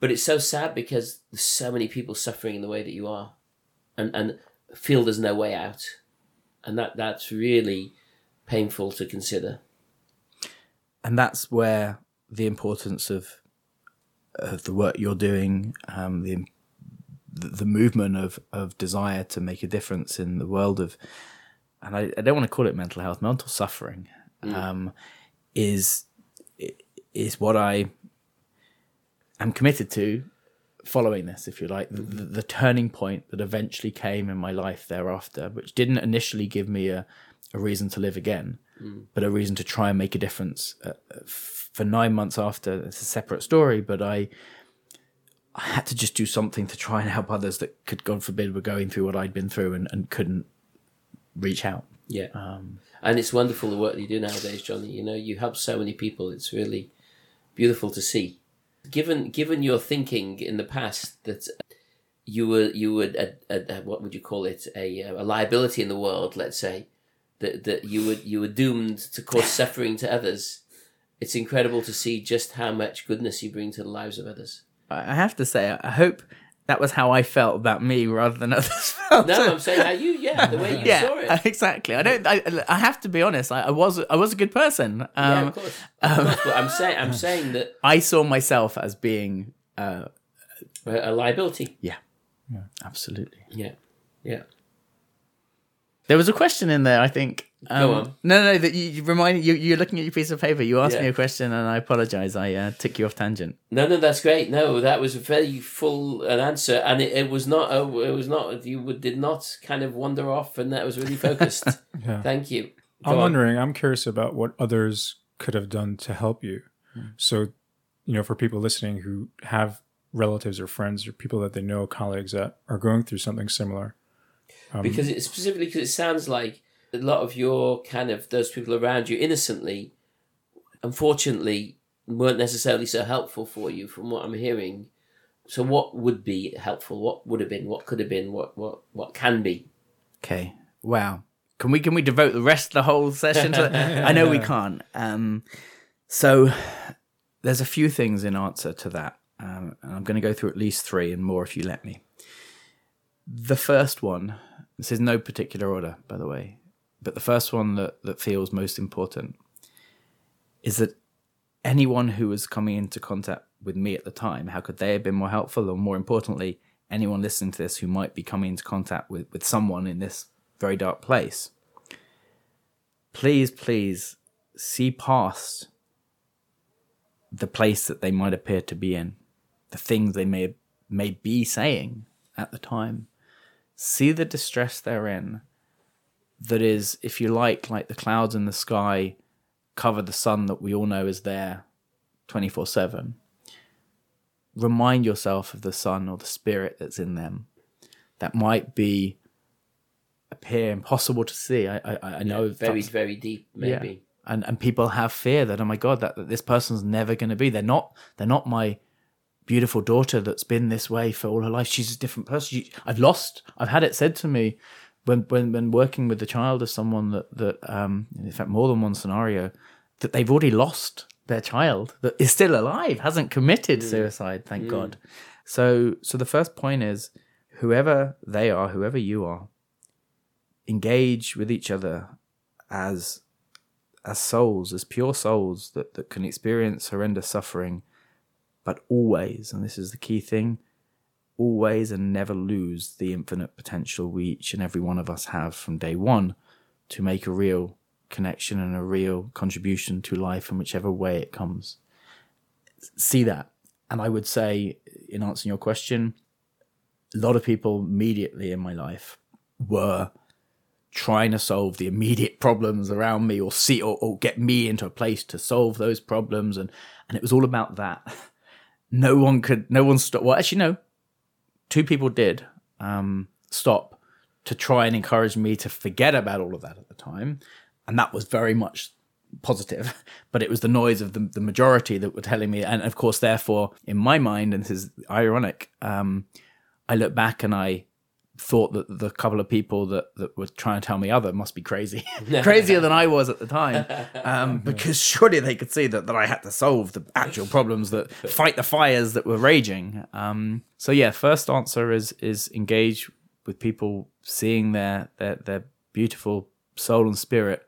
But it's so sad because there's so many people suffering in the way that you are and and feel there's no way out, and that that's really painful to consider. and that's where the importance of of the work you're doing, um, the the movement of of desire to make a difference in the world of, and I, I don't want to call it mental health, mental suffering, um, is is what I am committed to following this, if you like, the, the, the turning point that eventually came in my life thereafter, which didn't initially give me a, a reason to live again, but a reason to try and make a difference. Uh, for nine months after, it's a separate story, but I, I had to just do something to try and help others that could, God forbid, were going through what I'd been through and, and couldn't reach out. Yeah, Um, and it's wonderful the work that you do nowadays, Jonny. You know, you help so many people. It's really beautiful to see. Given given your thinking in the past that you were you a, a, what would you call it a, a liability in the world, let's say that that you would you were doomed to cause suffering to others. It's incredible to see just how much goodness you bring to the lives of others. I have to say, I hope that was how I felt about me rather than *laughs* others felt. No, I'm saying how you, yeah, the way you *laughs* yeah, saw it. *laughs* exactly. I don't. I, I have to be honest. I, I was. I was a good person. Um, yeah, of course. Of course. But I'm saying, I'm saying that I saw myself as being. Uh, a liability. yeah, absolutely. Yeah, yeah. There was a question in there. I think. Um, Go on. No, no, that you, you reminded you. You're looking at your piece of paper. You asked Yeah. me a question, and I apologize. I uh, took you off tangent. No, no, that's great. No, that was a very full an answer, and it, it was not. A, it was not. You would- did not kind of wander off, and that was really focused. *laughs* Yeah. Thank you. Go I'm on. wondering, I'm curious about what others could have done to help you. So, you know, for people listening who have relatives or friends or people that they know, colleagues that are going through something similar. Um, because it specifically because it sounds like a lot of your kind of those people around you innocently, unfortunately, weren't necessarily so helpful for you, from what I'm hearing. So, what would be helpful? What would have been? What could have been? What what what can be? Okay. Wow. Can we can we devote the rest of the whole session to that? I know we *laughs* can't. Um, so there's a few things in answer to that. Um, and I'm going to go through at least three and more if you let me. The first one, this is no particular order, by the way, but the first one that, that feels most important is that anyone who was coming into contact with me at the time, how could they have been more helpful? Or more importantly, anyone listening to this who might be coming into contact with, with someone in this very dark place, please, please see past the place that they might appear to be in, the things they may may be saying at the time. See the distress they're in. That is, if you like, like the clouds in the sky cover the sun that we all know is there 24 7. Remind yourself of the sun or the spirit that's in them. That might be appear impossible to see. I I, I know very very deep maybe. and and people have fear that oh my god that, that this person's never going to be they're not they're not my beautiful daughter that's been this way for all her life she's a different person She- i've lost i've had it said to me when when when working with the child of someone that that um in fact more than one scenario that they've already lost their child that is still alive hasn't committed suicide thank god. So so the first point is whoever they are whoever you are engage with each other as as souls, as pure souls that, that can experience horrendous suffering, but always, and this is the key thing, always and never lose the infinite potential we each and every one of us have from day one to make a real connection and a real contribution to life in whichever way it comes. See that. And I would say, in answering your question, a lot of people immediately in my life were trying to solve the immediate problems around me or see or, or get me into a place to solve those problems and and it was all about that *laughs* no one could no one stop well actually no two people did um stop to try and encourage me to forget about all of that at the time. And that was very much positive *laughs* but it was the noise of the, the majority that were telling me. And of course therefore in my mind and this is ironic um i look back and i thought that the couple of people that, that were trying to tell me other must be crazy, *laughs* *laughs* crazier than I was at the time, *laughs* um, because surely they could see that, that I had to solve the actual problems that fight the fires that were raging. Um, so yeah, first answer is is engage with people seeing their their their beautiful soul and spirit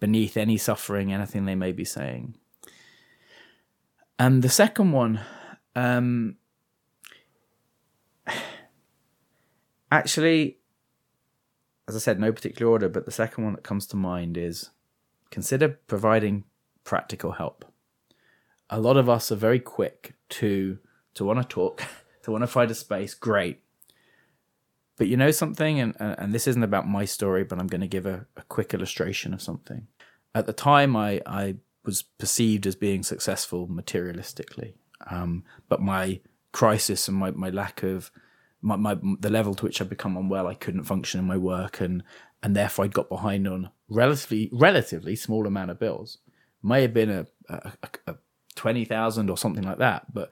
beneath any suffering, anything they may be saying. And the second one, um, actually, as I said, no particular order, but the second one that comes to mind is consider providing practical help. A lot of us are very quick to to want *laughs* to talk, to want to find a space. Great, but you know something, and and this isn't about my story, but I'm going to give a, a quick illustration of something. At the time, I I was perceived as being successful materialistically, um, but my crisis and my, my lack of my, my the level to which I'd become unwell, I couldn't function in my work, and and therefore I'd got behind on relatively relatively small amount of bills. May have been a, a, a, twenty thousand or something like that, but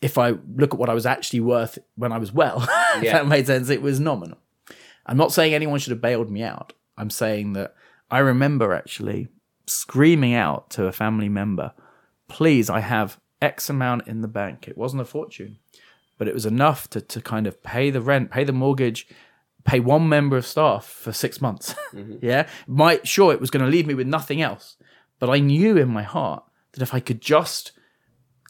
if I look at what I was actually worth when I was well, *laughs* if that made sense, it was nominal. I'm not saying anyone should have bailed me out. I'm saying that I remember actually screaming out to a family member, please, I have X amount in the bank. It wasn't a fortune, but it was enough to, to kind of pay the rent, pay the mortgage, pay one member of staff for six months. *laughs* Mm-hmm. yeah. My, sure, it was going to leave me with nothing else, but I knew in my heart that if I could just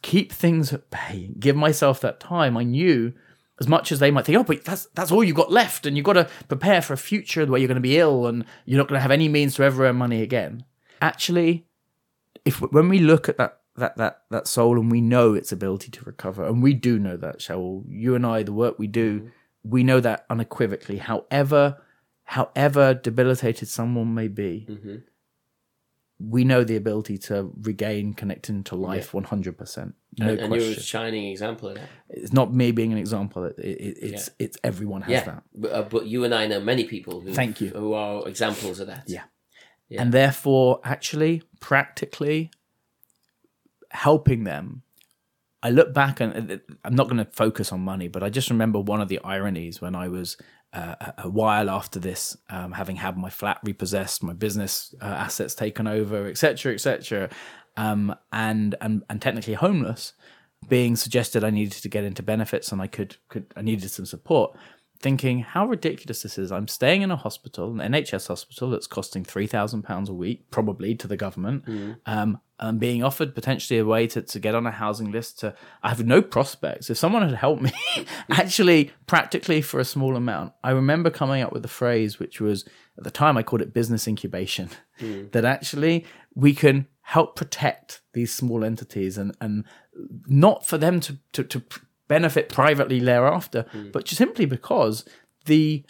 keep things at bay, give myself that time, I knew as much as they might think, oh, but that's that's all you've got left, and you've got to prepare for a future where you're going to be ill and you're not going to have any means to ever earn money again. Actually, if when we look at that that that that soul and we know its ability to recover, and we do know that, Shaul, you and I, the work we do, we know that unequivocally. However, however debilitated someone may be, we know the ability to regain connecting to life hundred percent. No and, and you're a shining example of that. It's not me being an example. It, it, it's it's everyone has Yeah, that. but, uh, but you and I know many people who Thank you. who are examples of that. Yeah. Yeah. And therefore, actually, practically helping them. I look back and I'm not going to focus on money, but I just remember one of the ironies when I was uh, a- while after this, um, having had my flat repossessed, my business uh, assets taken over, etc., etc., um, and and and technically homeless. being suggested I needed to get into benefits and I could could I needed some support. Thinking how ridiculous this is. I'm staying in a hospital, an NHS hospital that's costing three thousand pounds a week, probably to the government. Um, I'm being offered potentially a way to, to get on a housing list. To I have no prospects. If someone had helped me, *laughs* actually, practically for a small amount, I remember coming up with a phrase which was at the time I called it business incubation. Hmm. That actually we can help protect these small entities and and not for them to to, to benefit privately thereafter, hmm. but just simply because the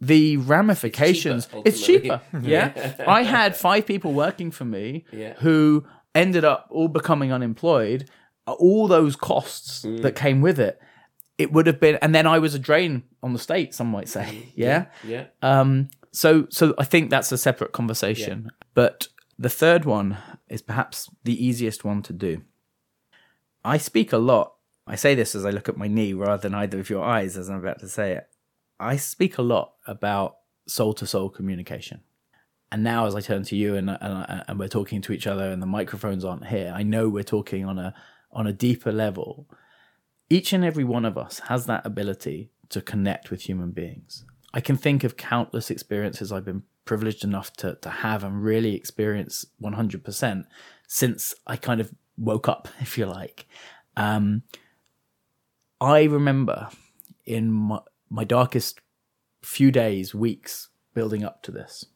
the ramifications cheaper, it's cheaper, yeah *laughs* i had five people working for me Yeah. who ended up all becoming unemployed all those costs that came with it it would have been and then i was a drain on the state some might say *laughs* yeah Yeah. um, so, so I think that's a separate conversation. But the third one is perhaps the easiest one to do. I speak a lot. I say this as I look at my knee rather than either of your eyes as I'm about to say it. I speak a lot about soul to soul communication. And now, as I turn to you and, and and we're talking to each other, and the microphones aren't here, I know we're talking on a on a deeper level. Each and every one of us has that ability to connect with human beings. I can think of countless experiences I've been privileged enough to, to have and really experience 100% since I kind of woke up, *laughs* if you like. Um, I remember in my, my darkest few days, weeks building up to this,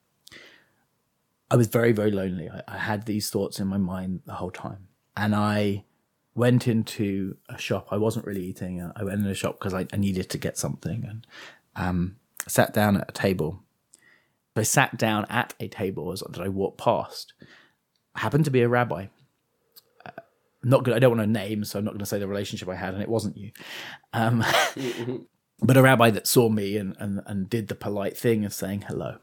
I was very, very lonely. I, I had these thoughts in my mind the whole time. And I went into a shop. I wasn't really eating. I went in a shop because I, I needed to get something and um, sat down at a table. I sat down at a table as that I walked past. I Happened to be a rabbi. Uh, not good. I don't want to name, so I'm not going to say the relationship I had, and it wasn't you. Um, *laughs* but a rabbi that saw me and, and, and did the polite thing of saying hello.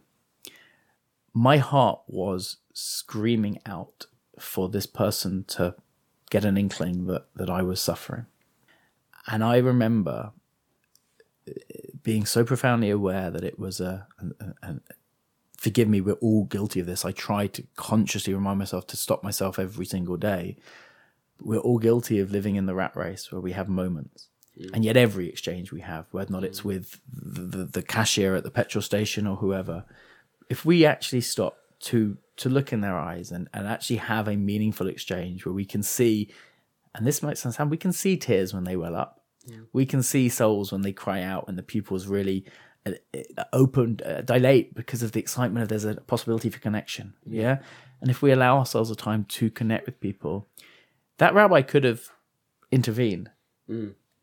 My heart was screaming out for this person to get an inkling that, that I was suffering. And I remember uh, being so profoundly aware that it was a, a, a, forgive me, we're all guilty of this. I try to consciously remind myself to stop myself every single day. We're all guilty of living in the rat race where we have moments. And yet, every exchange we have, whether or not it's mm. with the, the, the cashier at the petrol station or whoever, if we actually stop to to look in their eyes and, and actually have a meaningful exchange where we can see, and this might sound, sad, we can see tears when they well up. We can see souls when they cry out and the pupils really uh, uh, open, uh, dilate because of the excitement of there's a possibility for connection. Yeah. And if we allow ourselves a time to connect with people, that rabbi could have intervened.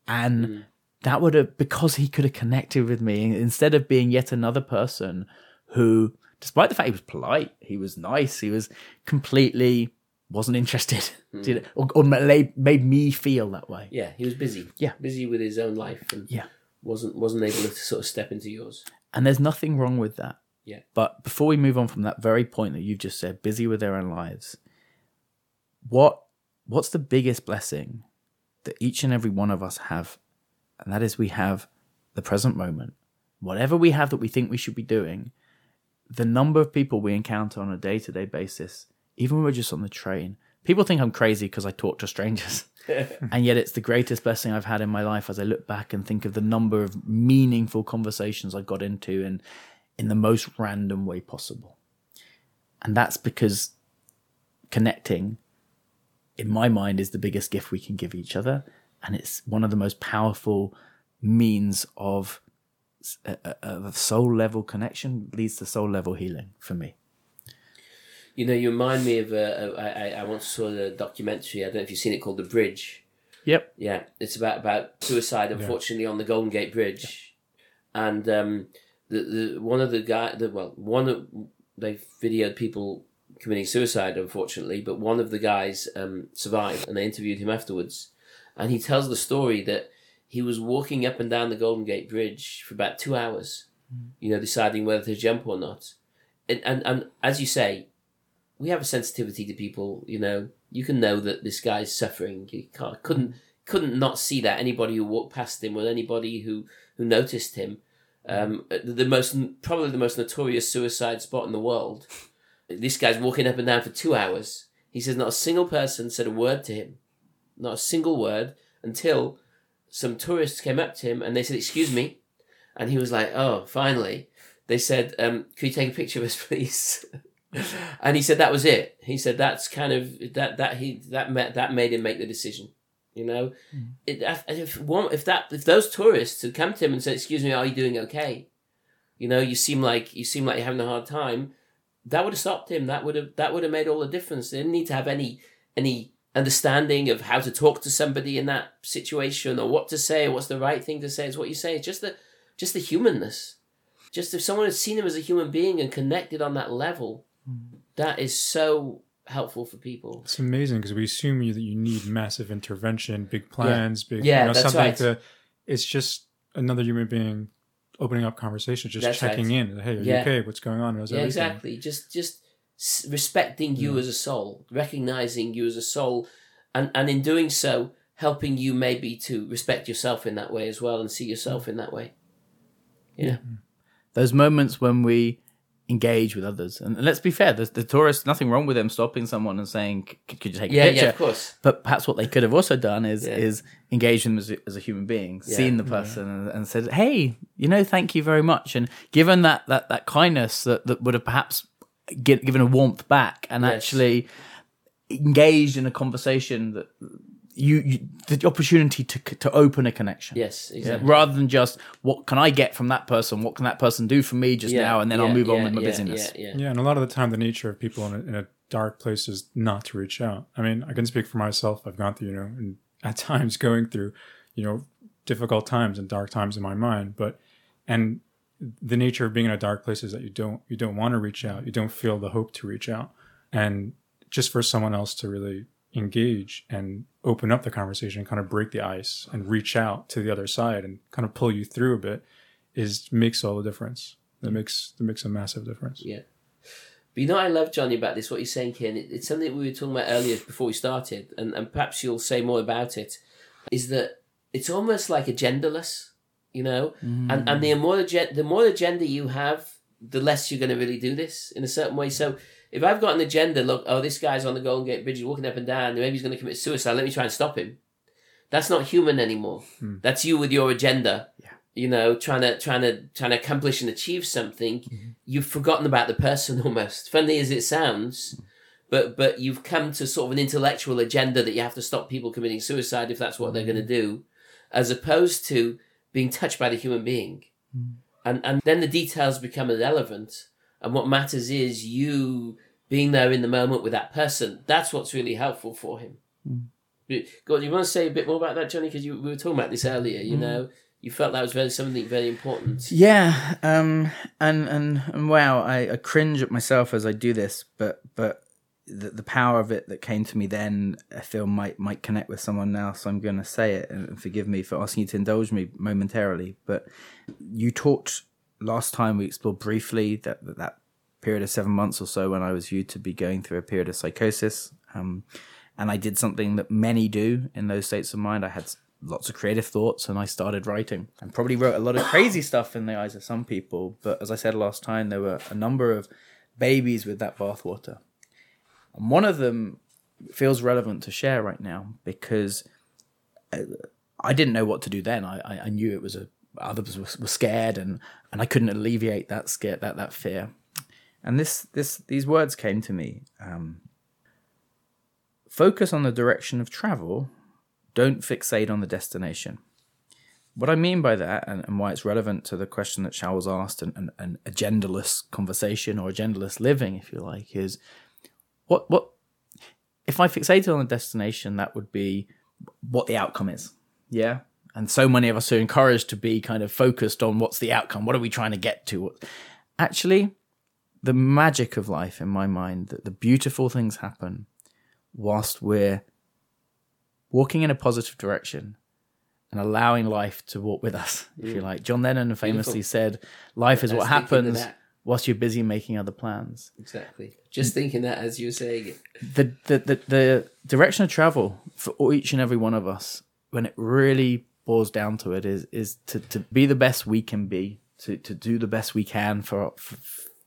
And that would have, because he could have connected with me instead of being yet another person who, despite the fact he was polite, he was nice, he was completely wasn't interested, *laughs* hmm. did or, or made, made me feel that way. Yeah, he was busy. Yeah. busy with his own life, and Yeah. wasn't wasn't able to sort of step into yours. And there's nothing wrong with that. Yeah. But before we move on from that very point that you've just said, busy with their own lives, what what's the biggest blessing that each and every one of us have? And that is we have the present moment. Whatever we have that we think we should be doing, the number of people we encounter on a day to day basis, even when we're just on the train, people think I'm crazy because I talk to strangers. *laughs* and yet it's the greatest blessing I've had in my life as I look back and think of the number of meaningful conversations I got into and in the most random way possible. And that's because connecting, in my mind, is the biggest gift we can give each other. And it's one of the most powerful means of a, a- soul level connection leads to soul level healing for me. You know, you remind me of. Uh, uh, I, I I once saw a documentary. I don't know if you've seen it called The Bridge. Yep. Yeah, it's about about suicide. Unfortunately, on the Golden Gate Bridge, and um, the the one of the guy, the well, one of they videoed people committing suicide. Unfortunately, but one of the guys um, survived, and they interviewed him afterwards, and he tells the story that he was walking up and down the Golden Gate Bridge for about two hours, you know, deciding whether to jump or not, and and, and as you say, we have a sensitivity to people. You know, you can know that this guy's suffering. You can't, couldn't couldn't not see that. Anybody who walked past him, or anybody who who noticed him, um, the, the most probably the most notorious suicide spot in the world. *laughs* This guy's walking up and down for two hours. He says not a single person said a word to him. not a single word, until some tourists came up to him and they said, "Excuse me," and he was like, "Oh, finally." They said, um, "Could you take a picture of us, *laughs* please?" and he said that was it. He said that's kind of that that he that met, that made him make the decision. You know, it, if one if that if those tourists had come to him and said, "Excuse me, are you doing okay?" You know, you seem like you seem like you're having a hard time. That would have stopped him. That would have that would have made all the difference. They didn't need to have any any understanding of how to talk to somebody in that situation or what to say or what's the right thing to say. It's what you say. It's just the just the humanness. Just if someone has seen him as a human being and connected on that level, mm. that is so helpful for people. It's amazing because we assume you that you need massive intervention, big plans, big Yeah, you know, that's something right. to. It's just another human being opening up conversation, just That's checking right. in. Hey, are you okay? What's going on? How's Yeah, everything? exactly. Just just respecting you hmm. as a soul, recognizing you as a soul, and and in doing so, helping you maybe to respect yourself in that way as well and see yourself hmm. in that way. Yeah. Hmm. those moments when we engage with others. And, and let's be fair, the, the tourists, nothing wrong with them stopping someone and saying, "C- "Could you take Yeah, a picture?" yeah, of course. But perhaps what they could have also done is Yeah. is engage them as a, as a human being, Yeah. seen the person and, and said, "Hey, you know, thank you very much," and given that that that kindness that that would have perhaps gi- given a warmth back and Yes. actually engaged in a conversation that you, you the opportunity to to open a connection. Yes, Yeah, exactly. rather than just what can I get from that person? What can that person do for me just Yeah, now? And then I'll yeah, move on with my yeah, busyness. Yeah, yeah. Yeah, and a lot of the time, the nature of people in a, in a dark place is not to reach out. I mean, I can speak for myself. I've gone through, you know, and at times *laughs* going through, you know, difficult times and dark times in my mind. But and the nature of being in a dark place is that you don't you don't want to reach out. You don't feel the hope to reach out, and just for someone else to really engage and open up the conversation, kind of break the ice and reach out to the other side and kind of pull you through a bit, is makes all the difference. That mm. makes that makes a massive difference. Yeah. But you know what I love, Jonny, about this, what you're saying, Ken? It, it's something we were talking about earlier before we started, and, and perhaps you'll say more about it, is that it's almost like agendaless, you know? And and mm. the more agen- the more agenda you have, the less you're going to really do this in a certain way. So if I've got an agenda, look, oh, this guy's on the Golden Gate Bridge, he's walking up and down, maybe he's going to commit suicide, let me try and stop him. That's not human anymore. Hmm. That's you with your agenda. Yeah. You know, trying to trying to trying to accomplish and achieve something. Mm-hmm. You've forgotten about the person *laughs* almost. Funny as it sounds, hmm. but but you've come to sort of an intellectual agenda that you have to stop people committing suicide if that's what they're mm-hmm. going to do, as opposed to being touched by the human being. Hmm. And and then the details become irrelevant. And what matters is you being there in the moment with that person. That's what's really helpful for him. Hmm. Go on, you want to say a bit more about that, Jonny? Because we were talking about this earlier. You hmm. know, you felt that was very something very important. Yeah, um, and and and wow, I, I cringe at myself as I do this, but but the, the power of it that came to me then, I feel might might connect with someone now. So I'm going to say it, and forgive me for asking you to indulge me momentarily. But you talked last time we explored briefly that that, that period of seven months or so when I was viewed to be going through a period of psychosis. Um, and I did something that many do in those states of mind. I had lots of creative thoughts and I started writing and probably wrote a lot of crazy stuff in the eyes of some people. But as I said last time, there were a number of babies with that bathwater. And one of them feels relevant to share right now because uh, I didn't know what to do then. I, I, knew it was a others were, were scared and, and I couldn't alleviate that scare that that fear. And this this these words came to me. Um, focus on the direction of travel. Don't fixate on the destination. What I mean by that, and, and why it's relevant to the question that Charles asked, and, and agendaless conversation or agendaless living, if you like, is what what if I fixated on the destination, that would be what the outcome is. Yeah. And so many of us are encouraged to be kind of focused on what's the outcome, what are we trying to get to? Actually, the magic of life in my mind, that the beautiful things happen whilst we're walking in a positive direction and allowing life to walk with us, if you mm. like. John Lennon famously Beautiful. said, Life is what was thinking of happens. Whilst you're busy making other plans. Exactly. Just thinking that as you were saying it. the, the, the, the direction of travel for each and every one of us, when it really boils down to it, is is to, to be the best we can be, to, to do the best we can for, for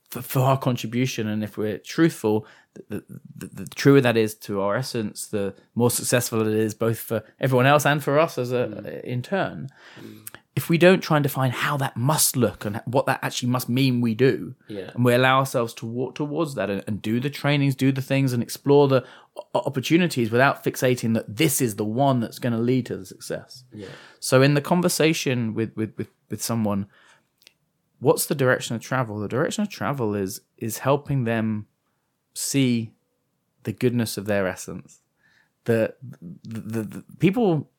for, for our contribution. And if we're truthful, the, the, the, truer that is to our essence, the more successful it is both for everyone else and for us as a mm. in turn. Mm. If we don't try and define how that must look and what that actually must mean, we do, yeah. and we allow ourselves to walk towards that and, and do the trainings, do the things, and explore the opportunities without fixating that this is the one that's going to lead to the success. Yeah. So, in the conversation with with with, with someone, what's the direction of travel? The direction of travel is is helping them see the goodness of their essence. The the, the, the people.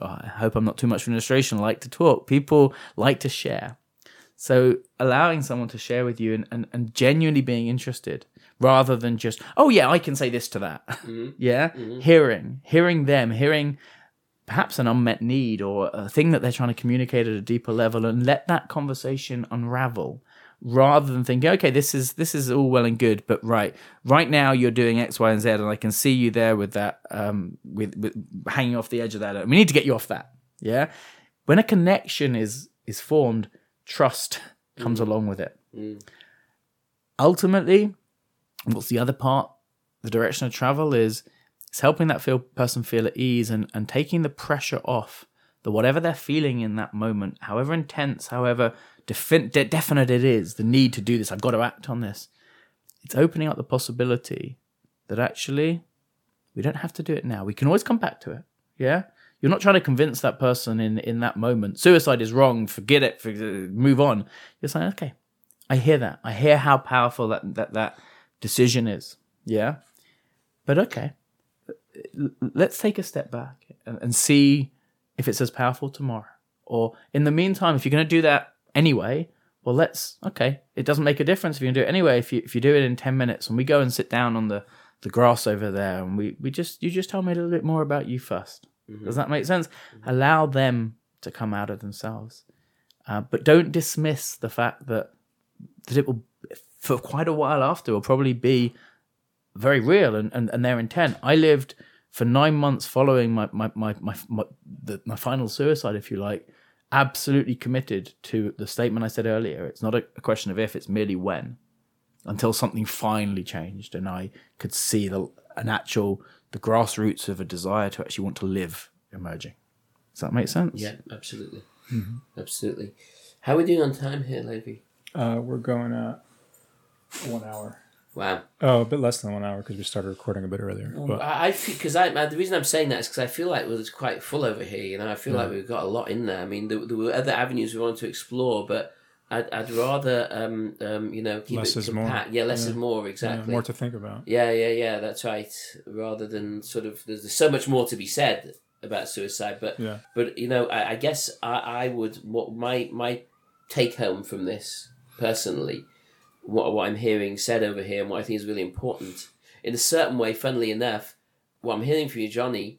Oh, I hope I'm not too much of an illustration. Like to talk. People like to share. So allowing someone to share with you and, and, and genuinely being interested rather than just, oh yeah, I can say this to that. *laughs* Mm-hmm. yeah. Mm-hmm. Hearing, hearing them, hearing perhaps an unmet need or a thing that they're trying to communicate at a deeper level and let that conversation unravel rather than thinking okay this is this is all well and good but right right now you're doing x y and z and i can see you there with that um with, with hanging off the edge of that. We need to get you off that. Yeah? When a connection is is formed trust comes mm. along with it. Mm. ultimately what's the other part? The direction of travel is it's helping that feel, person feel at ease and, and taking the pressure off the whatever they're feeling in that moment, however intense, however defi- de- definite it is, the need to do this, I've got to act on this. It's opening up the possibility that actually we don't have to do it now. We can always come back to it. Yeah? You're not trying to convince that person in, in that moment, suicide is wrong, forget it, move on. You're saying, okay, I hear that. I hear how powerful that, that, that decision is. Yeah? But okay, let's take a step back and, and see if it's as powerful tomorrow. Or in the meantime, if you're going to do that anyway, well, let's okay. It doesn't make a difference if you can do it anyway. If you if you do it in ten minutes, and we go and sit down on the the grass over there, and we we just you just tell me a little bit more about you 1st mm-hmm. Does that make sense? Mm-hmm. Allow them to come out of themselves, uh, but don't dismiss the fact that that it will for quite a while after will probably be very real and, and, and their intent. I lived for nine months following my my my my my, the, my final suicide, if you like, absolutely committed to the statement I said earlier. It's not a, a question of if; it's merely when. Until something finally changed, and I could see the an actual the grassroots of a desire to actually want to live emerging. Does that make sense? Yeah, absolutely, mm-hmm. absolutely. How are we doing on time here, Levi? Uh, we're going at one hour. Wow. Oh, a bit less than one hour because we started recording a bit earlier. But. I, I because I, the reason I'm saying that is because I feel like well, it's quite full over here. You know, I feel yeah. like we've got a lot in there. I mean, there, there, were other avenues we wanted to explore, but I'd, I'd rather, um, um, you know, keep less it is compact. more. Yeah, less yeah. is more. Exactly. Yeah, more to think about. Yeah, yeah, yeah. That's right. Rather than sort of, there's, there's so much more to be said about suicide, but yeah. but you know, I, I guess I, I would what my my take home from this personally what, what I'm hearing said over here and what I think is really important. In a certain way, funnily enough, what I'm hearing from you, Jonny,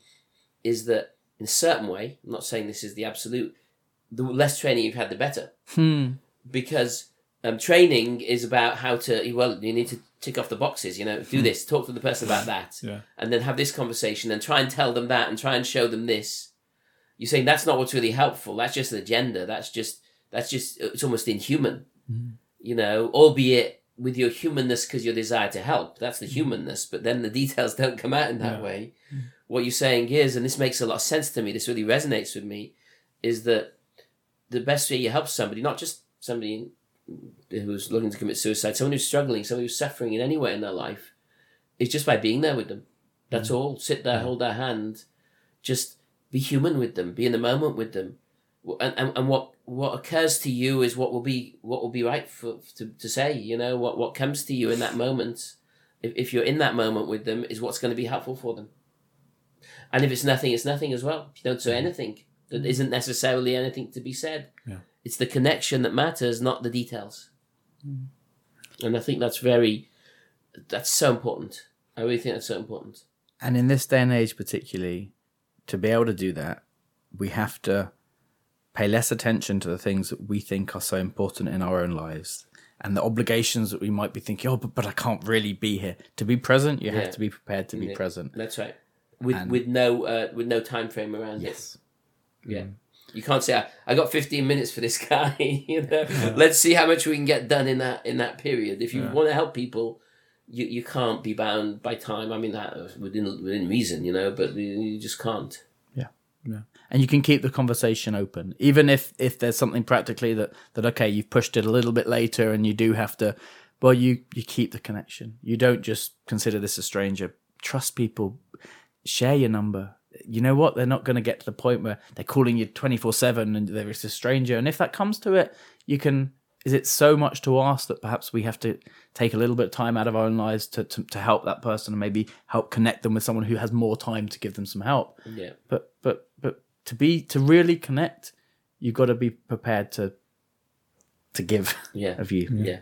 is that in a certain way, I'm not saying this is the absolute, the less training you've had, the better. Hmm. Because um, training is about how to, well, you need to tick off the boxes, you know, do hmm. this, talk to the person about that, *laughs* yeah. and then have this conversation and try and tell them that and try and show them this. You're saying that's not what's really helpful. That's just an agenda. That's just, that's just, it's almost inhuman. Mm you know, albeit with your humanness because your desire to help. That's the mm. humanness, but then the details *laughs* don't come out in that yeah. way. Mm. What you're saying is, and this makes a lot of sense to me, this really resonates with me, is that the best way you help somebody, not just somebody who's looking to commit suicide, someone who's struggling, someone who's suffering in any way in their life, is just by being there with them. That's mm. all. Sit there, hold their hand, just be human with them, be in the moment with them. And, and, and what what occurs to you is what will be what will be right for to, to say you know? What what comes to you in that moment if, if you're in that moment with them is what's going to be helpful for them. And if it's nothing it's nothing as well. If you don't say mm-hmm. anything that isn't necessarily anything to be said. Yeah. it's the connection that matters not the details. Mm. and i think that's very that's so important. I really think that's so important. And in this day and age particularly to be able to do that we have to pay less attention to the things that we think are so important in our own lives and the obligations that we might be thinking, oh, but, but I can't really be here. To be present, you yeah. have to be prepared to be yeah. present. That's right. With and with no uh, with no time frame around yes. it. Yeah. Mm. You can't say I, I got 15 minutes for this *laughs* guy. you know, *laughs* let's see how much we can get done in that in that period. If you Yeah. want to help people, you you can't be bound by time. I mean that within within reason, you know, but you, just can't. And you can keep the conversation open even if if there's something practically that that okay you've pushed it a little bit later and you do have to well you you keep the connection. You don't just consider this a stranger. Trust people. Share your number. You know what? They're not going to get to the point where they're calling you 24/7 and there is a stranger. And if that comes to it you can is it so much to ask that perhaps we have to take a little bit of time out of our own lives to, to, to help that person and maybe help connect them with someone who has more time to give them some help? Yeah. but but but to be to really connect you've got to be prepared to to give Yeah. *laughs* of you Yeah.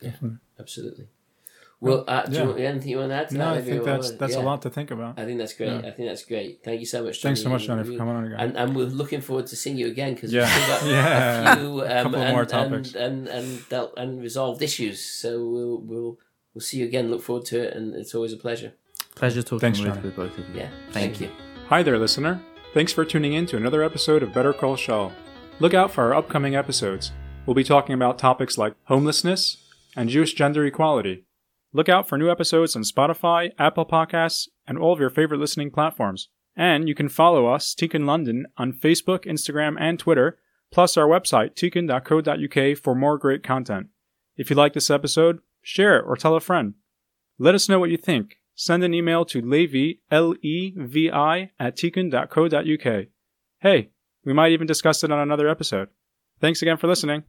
Yeah. Absolutely. Well, uh, do Yeah. you want anything you want to add to No, that? I think or- that's that's a lot to think about. I think that's great. Yeah. I think that's great. Thank you so much. Thanks so Jonny. much, Jonny, for coming on again. And, and we're looking forward to seeing you again because Yeah. we've got *laughs* Yeah. a few um, Couple and, more and- topics. and and dealt and resolved issues. So we'll we'll we'll see you again. Look forward to it, and it's always a pleasure. pleasure talking Thanks, with, Jonny. with both of you Yeah. Thank Thank, you. you. Hi there, listener. Thanks for tuning in to another episode of Better Call Shaul. Look out for our upcoming episodes. We'll be talking about topics like homelessness and Jewish gender equality. Look out for new episodes on Spotify, Apple Podcasts, and all of your favorite listening platforms. And you can follow us, Tikun London, on Facebook, Instagram, and Twitter, plus our website, tikun.co.uk, for more great content. If you like this episode, share it or tell a friend. Let us know what you think. Send an email to levi, L-E-V-I, at tikun.co.uk. Hey, we might even discuss it on another episode. Thanks again for listening.